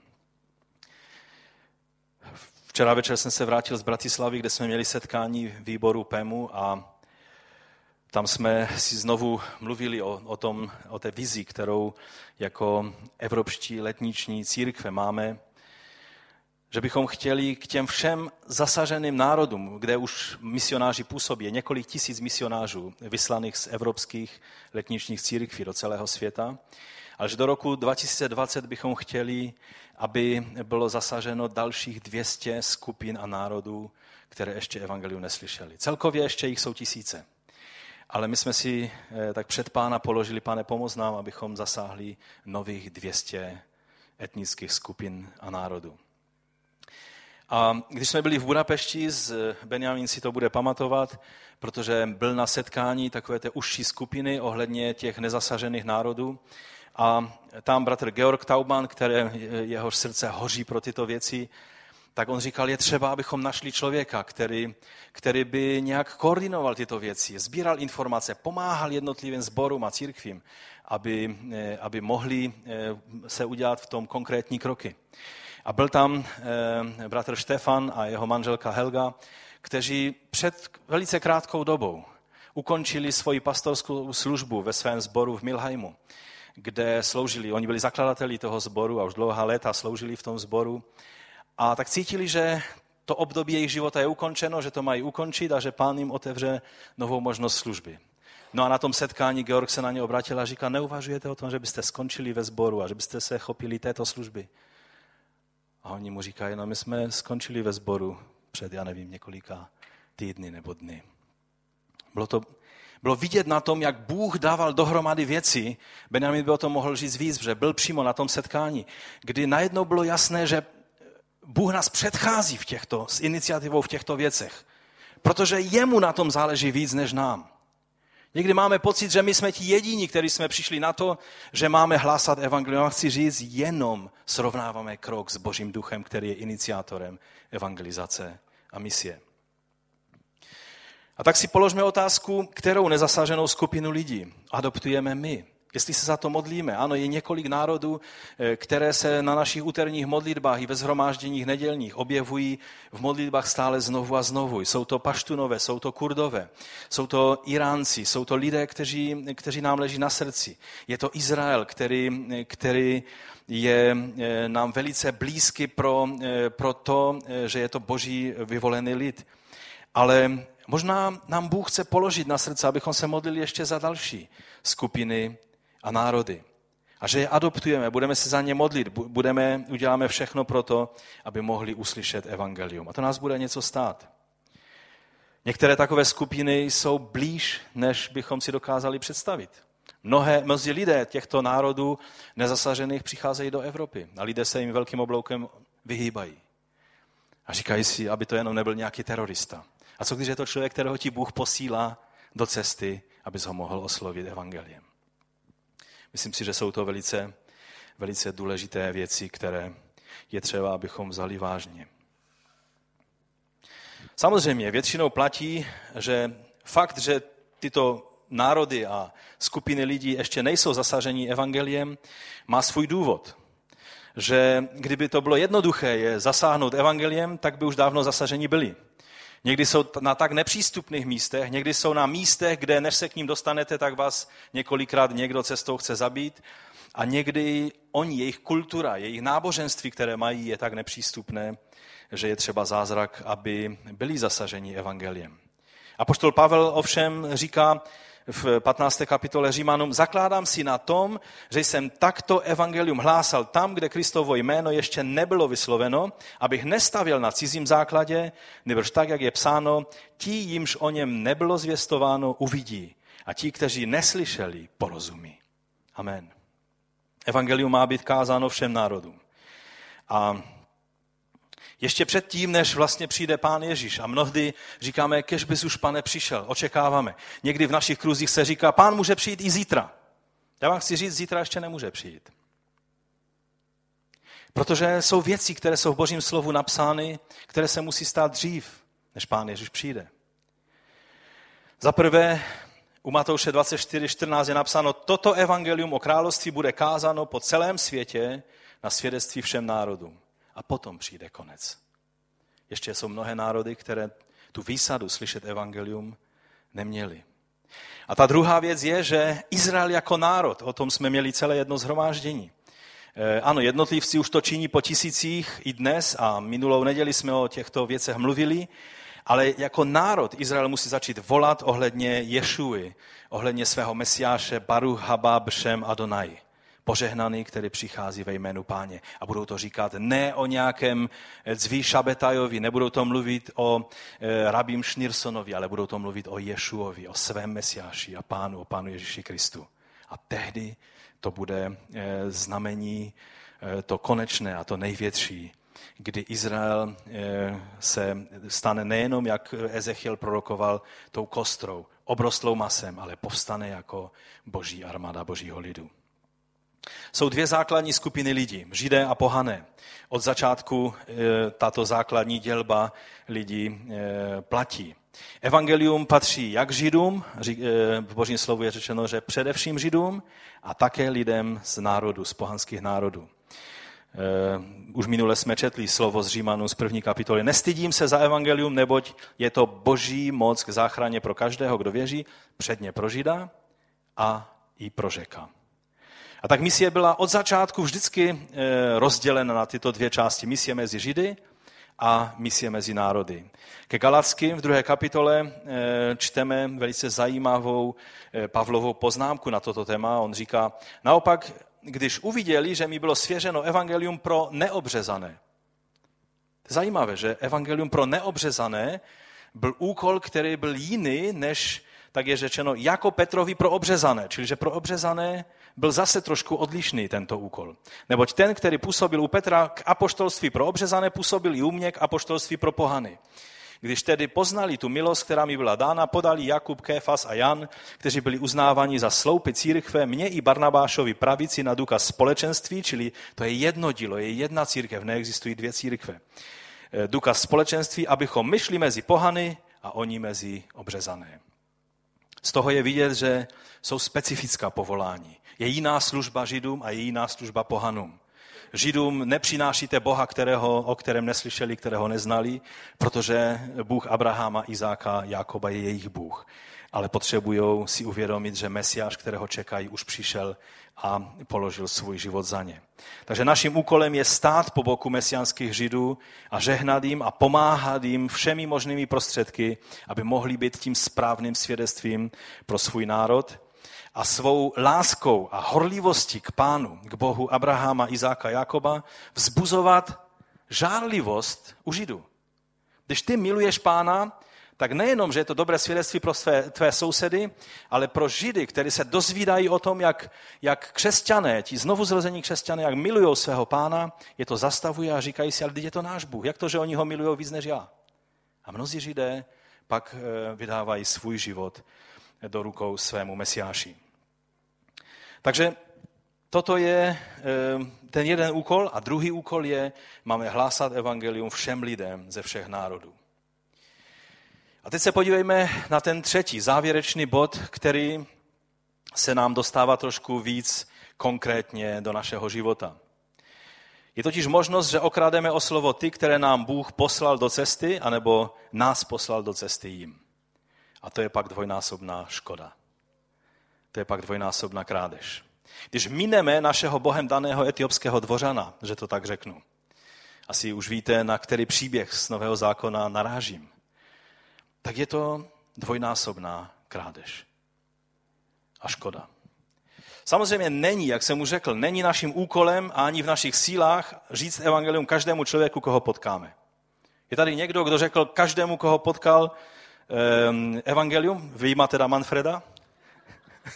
Včera večer jsem se vrátil z Bratislavy, kde jsme měli setkání výboru PEMu a Tam jsme si znovu mluvili o, o, tom, o té vizi, kterou jako evropští letniční církve máme, že bychom chtěli k těm všem zasaženým národům, kde už misionáři působí, několik tisíc misionářů vyslaných z evropských letničních církví do celého světa, že do roku 2020 bychom chtěli, aby bylo zasaženo dalších 200 skupin a národů, které ještě evangelium neslyšeli. Celkově ještě jich jsou tisíce. Ale my jsme si eh, tak před pána položili, pane, pomoz nám, abychom zasáhli nových 200 etnických skupin a národů. A když jsme byli v Budapešti, z Benjamin si to bude pamatovat, protože byl na setkání takové té užší skupiny ohledně těch nezasažených národů. A tam bratr Georg Tauban, které jeho srdce hoří pro tyto věci, tak on říkal, je třeba, abychom našli člověka, který, který by nějak koordinoval tyto věci, sbíral informace, pomáhal jednotlivým sborům a církvím, aby, eh, aby mohli eh, se udělat v tom konkrétní kroky. A byl tam eh, bratr Štefan a jeho manželka Helga, kteří před velice krátkou dobou ukončili svoji pastorskou službu ve svém sboru v Milheimu, kde sloužili. Oni byli zakladateli toho sboru a už dlouhá léta sloužili v tom sboru. A tak cítili, že to období jejich života je ukončeno, že to mají ukončit a že pán jim otevře novou možnost služby. No a na tom setkání Georg se na ně obrátil a říká, neuvažujete o tom, že byste skončili ve sboru a že byste se chopili této služby. A oni mu říkají, no my jsme skončili ve sboru před, já nevím, několika týdny nebo dny. Bylo to bylo vidět na tom, jak Bůh dával dohromady věci. Benjamin by o tom mohl říct víc, že byl přímo na tom setkání, kdy najednou bylo jasné, že Bůh nás předchází v těchto, s iniciativou v těchto věcech. Protože jemu na tom záleží víc než nám. Někdy máme pocit, že my jsme ti jediní, kteří jsme přišli na to, že máme hlásat evangelium. A chci říct, jenom srovnáváme krok s Božím duchem, který je iniciátorem evangelizace a misie. A tak si položme otázku, kterou nezasaženou skupinu lidí adoptujeme my. Jestli se za to modlíme. Ano, je několik národů, eh, které se na našich úterních modlitbách i ve zhromážděních nedělních objevují v modlitbách stále znovu a znovu. Jsou to paštunové, jsou to kurdové, jsou to Iránci, jsou to lidé, kteří, kteří nám leží na srdci. Je to Izrael, který, který je eh, nám velice blízky pro, eh, pro to, že je to boží vyvolený lid. Ale možná nám Bůh chce položit na srdce, abychom se modlili ještě za další skupiny a národy. A že je adoptujeme, budeme se za ně modlit, budeme, uděláme všechno pro to, aby mohli uslyšet evangelium. A to nás bude něco stát. Některé takové skupiny jsou blíž, než bychom si dokázali představit. Mnohé, mnozí lidé těchto národů nezasažených přicházejí do Evropy a lidé se jim velkým obloukem vyhýbají. A říkají si, aby to jenom nebyl nějaký terorista. A co když je to člověk, kterého ti Bůh posílá do cesty, aby ho mohl oslovit evangeliem? Myslím si, že jsou to velice, velice důležité věci, které je třeba, abychom vzali vážně. Samozřejmě většinou platí, že fakt, že tyto národy a skupiny lidí ještě nejsou zasažení evangeliem, má svůj důvod. Že kdyby to bylo jednoduché je zasáhnout evangeliem, tak by už dávno zasažení byli. Někdy jsou na tak nepřístupných místech, někdy jsou na místech, kde než se k ním dostanete, tak vás několikrát někdo cestou chce zabít. A někdy oni, jejich kultura, jejich náboženství, které mají, je tak nepřístupné, že je třeba zázrak, aby byli zasaženi evangeliem. A poštol Pavel ovšem říká, v 15. kapitole Římanům, zakládám si na tom, že jsem takto evangelium hlásal tam, kde Kristovo jméno ještě nebylo vysloveno, abych nestavil na cizím základě, nebož tak, jak je psáno, ti, jimž o něm nebylo zvěstováno, uvidí a ti, kteří neslyšeli, porozumí. Amen. Evangelium má být kázáno všem národům. A ještě předtím, než vlastně přijde pán Ježíš. A mnohdy říkáme, kež bys už pane přišel, očekáváme. Někdy v našich kruzích se říká, pán může přijít i zítra. Já vám chci říct, zítra ještě nemůže přijít. Protože jsou věci, které jsou v božím slovu napsány, které se musí stát dřív, než pán Ježíš přijde. Za prvé, u Matouše 24.14 je napsáno, toto evangelium o království bude kázáno po celém světě na svědectví všem národům a potom přijde konec. Ještě jsou mnohé národy, které tu výsadu slyšet evangelium neměli. A ta druhá věc je, že Izrael jako národ, o tom jsme měli celé jedno zhromáždění. Eh, ano, jednotlivci už to činí po tisících i dnes a minulou neděli jsme o těchto věcech mluvili, ale jako národ Izrael musí začít volat ohledně Ješuy, ohledně svého mesiáše Baruch Haba Bšem Adonai požehnaný, který přichází ve jménu páně. A budou to říkat ne o nějakém Zví Šabetajovi, nebudou to mluvit o e, Rabím Šnirsonovi, ale budou to mluvit o Ješuovi, o svém mesiáši a pánu, o pánu Ježíši Kristu. A tehdy to bude e, znamení e, to konečné a to největší, kdy Izrael se stane nejenom, jak Ezechiel prorokoval, tou kostrou, obrostlou masem, ale povstane jako boží armáda božího lidu. Jsou dvě základní skupiny lidí, židé a pohané. Od začátku e, tato základní dělba lidí e, platí. Evangelium patří jak židům, e, v božím slovu je řečeno, že především židům a také lidem z národu, z pohanských národů. Už minule jsme četli slovo z Římanů z první kapitoly. Nestydím se za evangelium, neboť je to boží moc k záchraně pro každého, kdo věří, předně pro žida a i pro řeka. A tak misie byla od začátku vždycky eh, rozdělena na tyto dvě části. Misie mezi Židy a misie mezi národy. Ke Galackým v druhé kapitole eh, čteme velice zajímavou eh, Pavlovou poznámku na toto téma. On říká, naopak, když uviděli, že mi bylo svěřeno evangelium pro neobřezané. Zajímavé, že evangelium pro neobřezané byl úkol, který byl jiný, než tak je řečeno, jako Petrovi pro obřezané. Čili, že pro obřezané byl zase trošku odlišný tento úkol. Neboť ten, který působil u Petra k apoštolství pro obřezané, působil i u mě k apoštolství pro pohany. Když tedy poznali tu milost, která mi byla dána, podali Jakub, Kéfas a Jan, kteří byli uznáváni za sloupy církve, mě i Barnabášovi pravici na duka společenství, čili to je jedno dílo, je jedna církev, neexistují dvě církve. Eh, duka společenství, abychom myšli mezi pohany a oni mezi obřezané. Z toho je vidět, že jsou specifická povolání. Je jiná služba Židům a je jiná služba pohanům. Židům nepřinášíte Boha, kterého, o kterém neslyšeli, kterého neznali, protože Bůh Abrahama, Izáka, Jakoba je jejich Bůh. Ale potřebují si uvědomit, že Mesiáš, kterého čekají, už přišel a položil svůj život za ně. Takže naším úkolem je stát po boku mesiánských židů a žehnat jim a pomáhat jim všemi možnými prostředky, aby mohli být tím správným svědectvím pro svůj národ a svou láskou a horlivostí k pánu, k Bohu Abrahama, Izáka, Jakoba, vzbuzovat žárlivost u Židů. Když ty miluješ pána, tak nejenom, že je to dobré svědectví pro své, tvé sousedy, ale pro Židy, kteří se dozvídají o tom, jak, jak křesťané, ti znovu zrození křesťané, jak milují svého pána, je to zastavuje a říkají si, ale je to náš Bůh. Jak to, že oni ho milují víc než já? A mnozí Židé pak eh, vydávají svůj život do rukou svému mesiáši. Takže toto je eh, ten jeden úkol a druhý úkol je, máme hlásat evangelium všem lidem ze všech národů. A teď se podívejme na ten třetí, závěrečný bod, který se nám dostává trošku víc konkrétně do našeho života. Je totiž možnost, že okrademe o slovo ty, které nám Bůh poslal do cesty, anebo nás poslal do cesty jim. A to je pak dvojnásobná škoda. To je pak dvojnásobná krádež. Když mineme našeho Bohem daného etiopského dvořana, že to tak řeknu, asi už víte, na který příběh z Nového zákona narážím tak je to dvojnásobná krádež. A škoda. Samozřejmě není, jak jsem mu řekl, není naším úkolem a ani v našich sílách říct evangelium každému člověku, koho potkáme. Je tady někdo, kdo řekl každému, koho potkal, um, evangelium? Vyjíma teda Manfreda?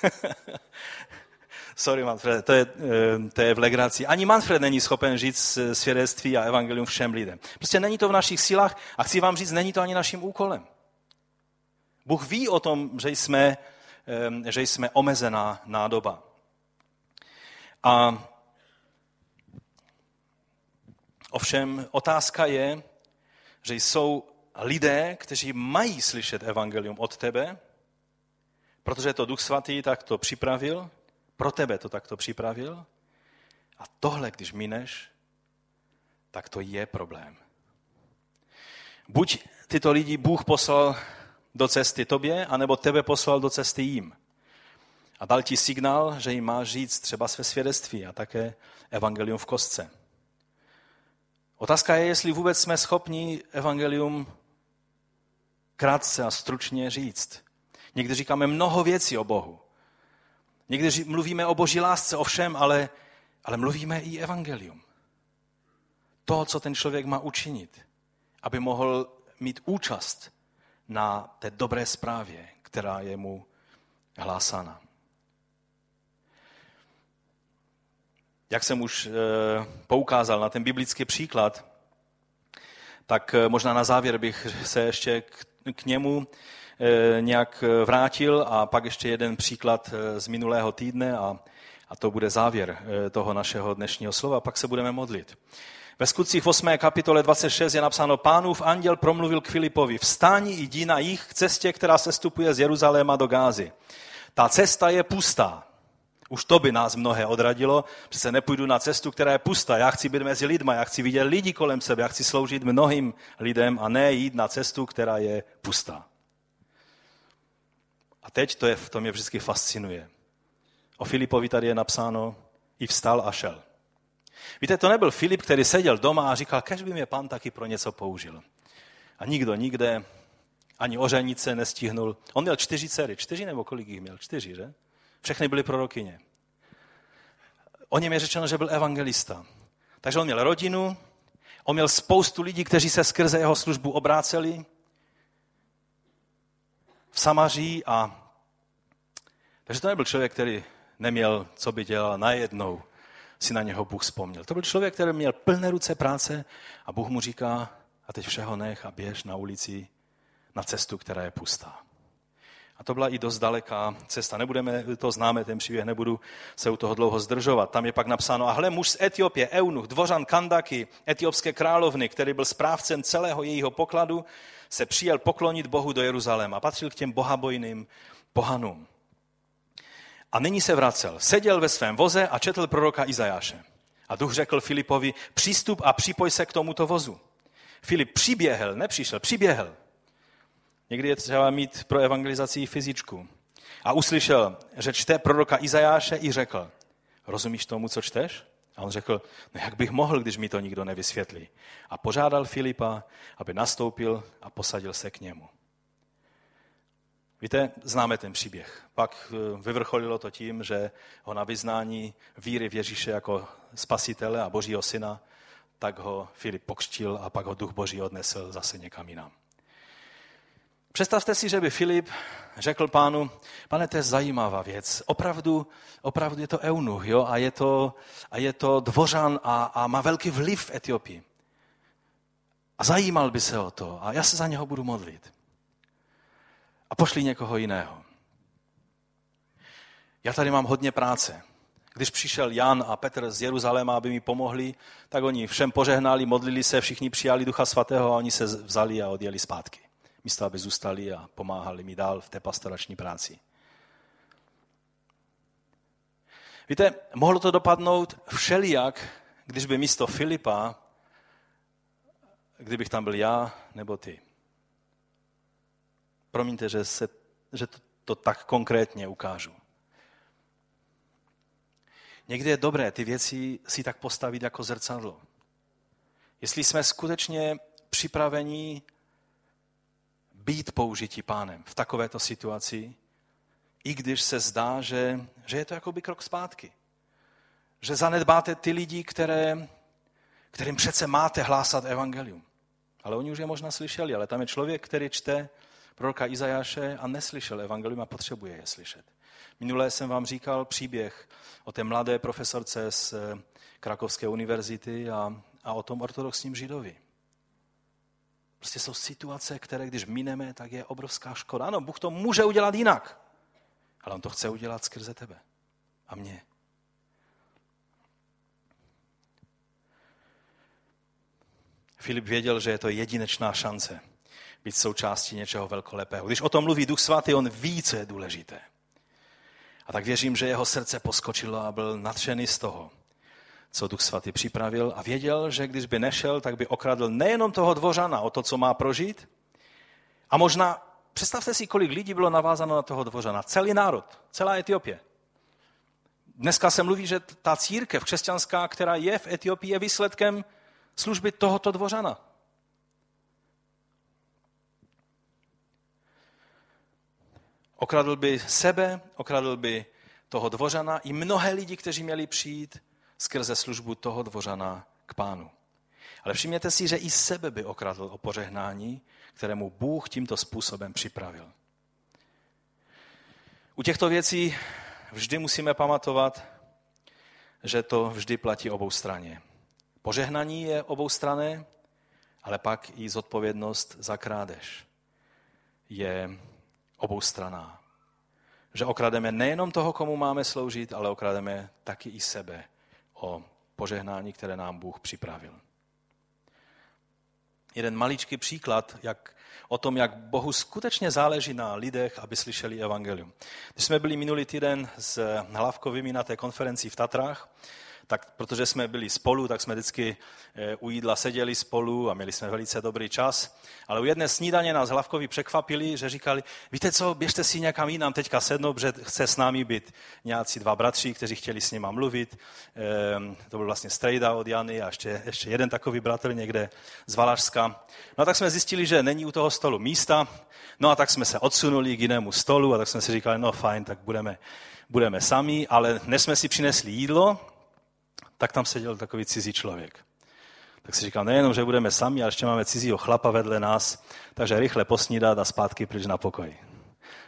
[LAUGHS] Sorry, Manfred, to je, to je v legraci. Ani Manfred není schopen říct svědectví a evangelium všem lidem. Prostě není to v našich silách a chci vám říct, není to ani naším úkolem. Bůh ví o tom, že jsme, že jsme omezená nádoba. A ovšem otázka je, že jsou lidé, kteří mají slyšet evangelium od tebe, protože to Duch Svatý tak to připravil, pro tebe to takto připravil. A tohle, když mineš, tak to je problém. Buď tyto lidi Bůh poslal do cesty tobě, anebo tebe poslal do cesty jim. A dal ti signál, že jim máš říct třeba své svědectví a také evangelium v kostce. Otázka je, jestli vůbec jsme schopni evangelium krátce a stručně říct. Někdy říkáme mnoho věcí o Bohu. Někdy mluvíme o boží lásce, o všem, ale, ale mluvíme i evangelium. To, co ten člověk má učinit, aby mohl mít účast na té dobré zprávě, která je mu hlásána. Jak jsem už eh, poukázal na ten biblický příklad, tak eh, možná na závěr bych se ještě k němu eh, nějak vrátil a pak ještě jeden příklad z minulého týdne a, a to bude závěr toho našeho dnešního slova, pak se budeme modlit. Ve skutcích 8. kapitole 26 je napsáno, pánův anděl promluvil k Filipovi, vstání jdi na jich k cestě, která se stupuje z Jeruzaléma do Gázy. Ta cesta je pustá. Už to by nás mnohé odradilo, přece nepůjdu na cestu, která je pustá. Já chci být mezi lidma, já chci vidět lidi kolem sebe, já chci sloužit mnohým lidem a ne jít na cestu, která je pustá. A teď to je, to mě vždycky fascinuje. O Filipovi tady je napsáno, i vstal a šel. Víte, to nebyl Filip, který seděl doma a říkal, kež by mě pan taky pro něco použil. A nikdo nikde, ani oženice nestihnul. On měl čtyři dcery, čtyři nebo kolik jich měl? Čtyři, že? Všechny byly prorokyně. O něm je řečeno, že byl evangelista. Takže on měl rodinu, on měl spoustu lidí, kteří se skrze jeho službu obráceli v Samaří a takže to nebyl člověk, který neměl, co by dělal najednou si na něho Bůh vzpomněl. To byl člověk, který měl plné ruce práce a Bůh mu říká, a teď všeho nech a běž na ulici na cestu, která je pustá. A to byla i dost daleká cesta. Nebudeme, to známe, ten příběh, nebudu se u toho dlouho zdržovat. Tam je pak napsáno, a hle, muž z Etiopie, Eunuch, dvořan Kandaky, etiopské královny, který byl správcem celého jejího pokladu, se přijel poklonit Bohu do Jeruzaléma. Patřil k těm bohabojným pohanům. A nyní se vracel. Seděl ve svém voze a četl proroka Izajáše. A duch řekl Filipovi, přístup a připoj se k tomuto vozu. Filip přiběhl, nepřišel, přiběhl. Někdy je třeba mít pro evangelizaci fyzičku. A uslyšel, že čte proroka Izajáše i řekl, rozumíš tomu, co čteš? A on řekl, no jak bych mohl, když mi to nikdo nevysvětlí. A požádal Filipa, aby nastoupil a posadil se k němu. Víte, známe ten příběh. Pak eh, vyvrcholilo to tím, že ho na vyznání víry v Ježíše jako spasitele a božího syna, tak ho Filip pokřtil a pak ho duch boží odnesl zase někam jinam. Představte si, že by Filip řekl pánu, pane, to je zajímavá věc. Opravdu, opravdu je to eunuch, jo? A, je to, a je to dvořan a, a má velký vliv v Etiopii. A zajímal by se o to a já se za něho budu modlit a pošli někoho jiného. Já tady mám hodně práce. Když přišel Jan a Petr z Jeruzaléma, aby mi pomohli, tak oni všem požehnali, modlili se, všichni přijali Ducha Svatého a oni se vzali a odjeli zpátky. Místo, aby zůstali a pomáhali mi dál v té pastorační práci. Víte, mohlo to dopadnout všelijak, když by místo Filipa, kdybych tam byl já nebo ty. Promiňte, že, se, že to, to tak konkrétně ukážu. Někdy je dobré ty věci si tak postavit jako zrcadlo. Jestli jsme skutečně připraveni být použití pánem v takovéto situaci, i když se zdá, že, že je to jako by krok zpátky. Že zanedbáte ty lidi, které, kterým přece máte hlásat evangelium. Ale oni už je možná slyšeli, ale tam je člověk, který čte proroka Izajáše a neslyšel evangelium a potřebuje je slyšet. Minulé jsem vám říkal příběh o té mladé profesorce z eh, Krakovské univerzity a, a o tom ortodoxním židovi. Prostě jsou situace, které když mineme, tak je obrovská škoda. Ano, Bůh to může udělat jinak, ale on to chce udělat skrze tebe a mě. Filip věděl, že je to jedinečná šance být součástí něčeho velkolepého. Když o tom mluví Duch Svatý, on ví, co je důležité. A tak věřím, že jeho srdce poskočilo a byl nadšený z toho, co Duch Svatý připravil a věděl, že když by nešel, tak by okradl nejenom toho dvořana o to, co má prožít, a možná představte si, kolik lidí bylo navázáno na toho dvořana. Celý národ, celá Etiopie. Dneska se mluví, že ta církev křesťanská, která je v Etiopii, je výsledkem služby tohoto dvořana. Okradl by sebe, okradl by toho dvořana i mnohé lidi, kteří měli přijít skrze službu toho dvořana k pánu. Ale všimněte si, že i sebe by okradl o požehnání, kterému Bůh tímto způsobem připravil. U těchto věcí vždy musíme pamatovat, že to vždy platí obou straně. Požehnaní je obou strané, ale pak i zodpovědnost za krádež je obou straná. Že okrademe nejenom toho, komu máme sloužit, ale okrademe taky i sebe o požehnání, které nám Bůh připravil. Jeden maličký příklad jak, o tom, jak Bohu skutečně záleží na lidech, aby slyšeli evangelium. Když jsme byli minulý týden s Hlavkovými na té konferenci v Tatrách, tak protože jsme byli spolu, tak jsme vždycky eh, u jídla seděli spolu a měli jsme velice dobrý čas. Ale u jedné snídaně nás hlavkovi překvapili, že říkali, víte co, běžte si někam jinam teďka sednout, protože chce s námi být nějací dva bratři, kteří chtěli s nima mluvit. Ehm, to byl vlastně strejda od Jany a ještě, ještě jeden takový bratr někde z Valašska. No a tak jsme zjistili, že není u toho stolu místa, no a tak jsme se odsunuli k jinému stolu a tak jsme si říkali, no fajn, tak budeme, budeme sami, ale než jsme si přinesli jídlo, tak tam seděl takový cizí člověk. Tak si říkám, nejenom, že budeme sami, ale ještě máme cizího chlapa vedle nás, takže rychle posnídat a zpátky pryč na pokoj.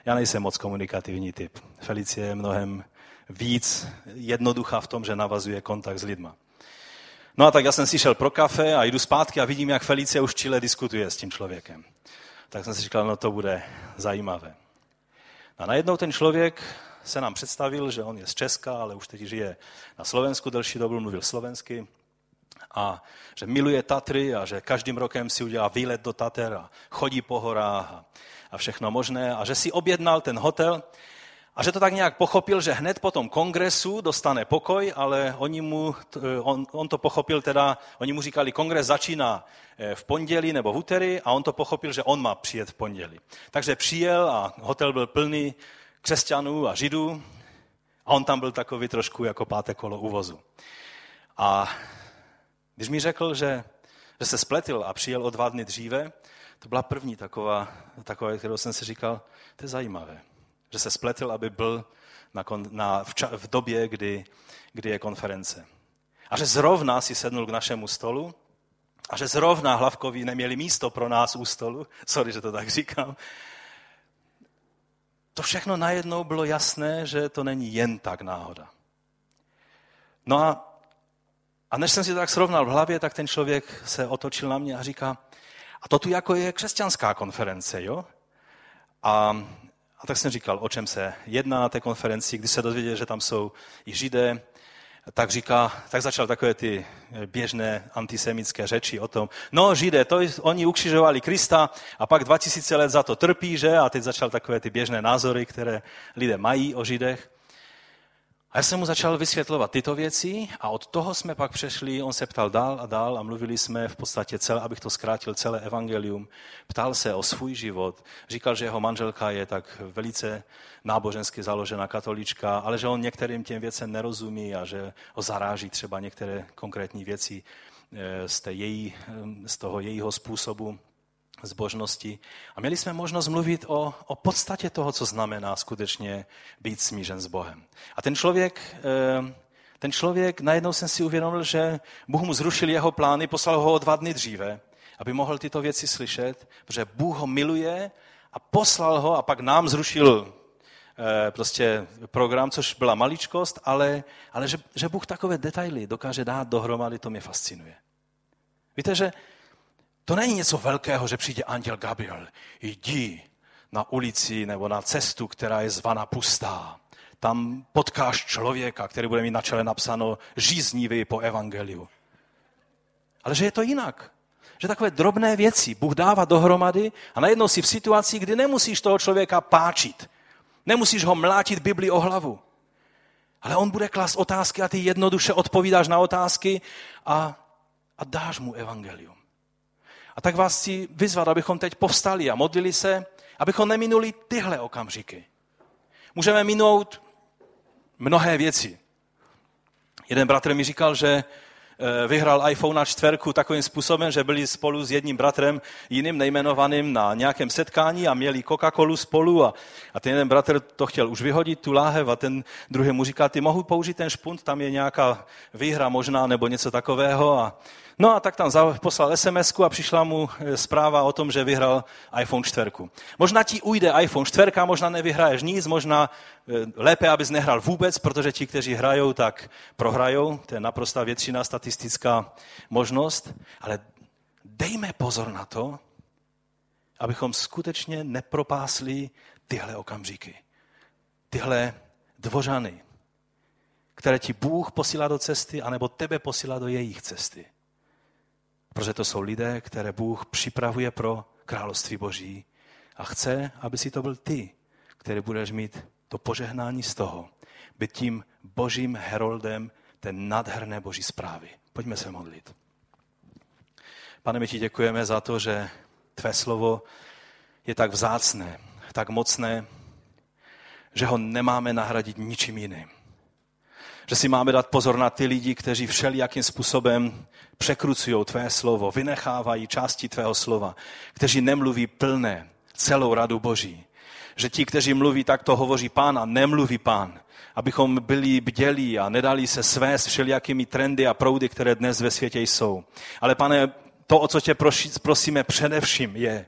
Já nejsem moc komunikativní typ. Felicie je mnohem víc jednoduchá v tom, že navazuje kontakt s lidma. No a tak já jsem si šel pro kafe a jdu zpátky a vidím, jak Felicie už čile diskutuje s tím člověkem. Tak jsem si říkal, no to bude zajímavé. A najednou ten člověk se nám představil, že on je z Česka, ale už teď žije na Slovensku delší dobu, mluvil slovensky a že miluje Tatry a že každým rokem si udělá výlet do Tater a chodí po horách a, a všechno možné a že si objednal ten hotel a že to tak nějak pochopil, že hned po tom kongresu dostane pokoj, ale oni mu, on, on to pochopil teda, oni mu říkali, kongres začíná eh, v pondělí nebo v úterý a on to pochopil, že on má přijet v pondělí. Takže přijel a hotel byl plný křesťanů a židů a on tam byl takový trošku jako páté kolo uvozu. A když mi řekl, že, že se spletil a přijel o dva dny dříve, to byla první taková, taková, kterou jsem si říkal, to je zajímavé, že se spletil, aby byl na, na, v, ča, v době, kdy, kdy je konference. A že zrovna si sednul k našemu stolu a že zrovna hlavkoví neměli místo pro nás u stolu, sorry, že to tak říkám, to všechno najednou bylo jasné, že to není jen tak náhoda. No a, a než jsem si to tak srovnal v hlavě, tak ten člověk se otočil na mě a říká, a to tu jako je křesťanská konference, jo? A, a tak jsem říkal, o čem se jedná na té konferenci, když se dozvěděl, že tam jsou i židé, tak říká, tak začal takové ty běžné antisemické řeči o tom, no židé, to oni ukřižovali Krista a pak 2000 let za to trpí, že? A teď začal takové ty běžné názory, které lidé mají o židech. A já jsem mu začal vysvětlovat tyto věci a od toho jsme pak přešli, on se ptal dál a dál a mluvili jsme v podstatě celé, abych to zkrátil, celé evangelium. Ptal se o svůj život, říkal, že jeho manželka je tak velice nábožensky založená katolička, ale že on některým těm věcem nerozumí a že ho zaráží třeba některé konkrétní věci eh, z, té její, eh, z toho jejího způsobu zbožnosti. A měli jsme možnost mluvit o, o podstatě toho, co znamená skutečně být smířen s Bohem. A ten člověk, eh, ten člověk, najednou jsem si uvědomil, že Bůh mu zrušil jeho plány, poslal ho o dva dny dříve, aby mohl tyto věci slyšet, protože Bůh ho miluje a poslal ho a pak nám zrušil eh, prostě program, což byla maličkost, ale, ale že, že Bůh takové detaily dokáže dát dohromady, to mě fascinuje. Víte, že to není něco velkého, že přijde anděl Gabriel. Jdi na ulici nebo na cestu, která je zvaná pustá. Tam potkáš člověka, který bude mít na čele napsáno žíznivý po evangeliu. Ale že je to jinak. Že takové drobné věci Bůh dává dohromady a najednou si v situaci, kdy nemusíš toho člověka páčit. Nemusíš ho mlátit Bibli o hlavu. Ale on bude klást otázky a ty jednoduše odpovídáš na otázky a, a dáš mu evangelium. A tak vás chci vyzvat, abychom teď povstali a modlili se Abychom neminuli tyhle okamžiky. Můžeme minout mnohé věci. Jeden bratr mi říkal, že Eh, vyhrál iPhone na čtverku takovým způsobem, že byli spolu s jedním bratrem, jiným nejmenovaným na nějakém setkání a měli Coca-Colu spolu a, a ten jeden bratr to chtěl už vyhodit, tu láhev a ten druhý mu říkal, ty mohu použít ten špunt, tam je nějaká výhra možná nebo něco takového a No a tak tam poslal sms a přišla mu e, zpráva o tom, že vyhrál iPhone 4. Možná ti ujde iPhone 4, možná nevyhraješ nic, možná e, lépe, abys nehrál vůbec, protože ti, kteří hrajou, tak prohrajou. To je naprosta většina statistická možnost. Ale dejme pozor na to, abychom skutečně nepropásli tyhle okamžiky. Tyhle dvořany, které ti Bůh posílá do cesty, anebo tebe posílá do jejich cesty. Protože to jsou lidé, které Bůh připravuje pro království Boží a chce, aby si to byl ty, který budeš mít to požehnání z toho, být tím božím heroldem té nadherné boží zprávy. Pojďme se modlit. Pane, my ti děkujeme za to, že tvé slovo je tak vzácné, tak mocné, že ho nemáme nahradit ničím jiným že si máme dát pozor na ty lidi, kteří všelijakým způsobem překrucují tvé slovo, vynechávají části tvého slova, kteří nemluví plné celou radu Boží. Že ti, kteří mluví, tak to hovoří pán a nemluví pán. Abychom byli bdělí a nedali se své s všelijakými trendy a proudy, které dnes ve světě jsou. Ale pane, to, o co tě prosíme především, je,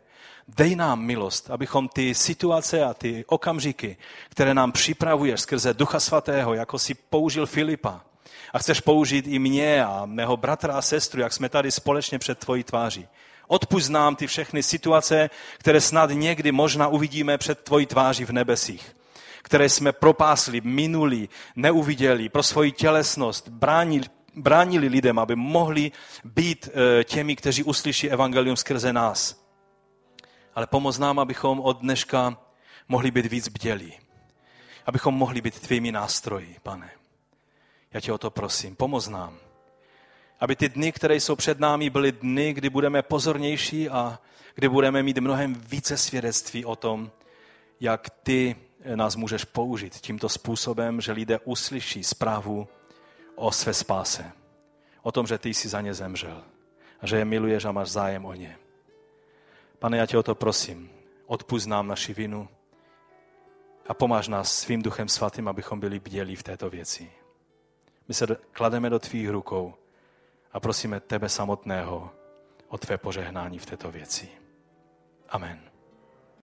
Dej nám milost, abychom ty situace a ty okamžiky, které nám připravuješ skrze Ducha Svatého, jako si použil Filipa, a chceš použít i mě a mého bratra a sestru, jak jsme tady společně před tvojí tváří. Odpust nám ty všechny situace, které snad někdy možná uvidíme před tvojí tváří v nebesích. Které jsme propásli, minuli, neuviděli, pro svoji tělesnost, bránili, bránili lidem, aby mohli být eh, těmi, kteří uslyší evangelium skrze nás ale pomoz nám, abychom od dneška mohli být víc bdělí. Abychom mohli být tvými nástroji, pane. Já tě o to prosím, pomoz nám. Aby ty dny, které jsou před námi, byly dny, kdy budeme pozornější a kdy budeme mít mnohem více svědectví o tom, jak ty nás můžeš použít tímto způsobem, že lidé uslyší zprávu o své spáse. O tom, že ty jsi za ně zemřel a že je miluješ a máš zájem o ně. Pane, já tě o to prosím. Odpust nám naši vinu a pomáž nás svým duchem svatým, abychom byli bdělí v této věci. My se klademe do tvých rukou a prosíme tebe samotného o tvé požehnání v této věci. Amen.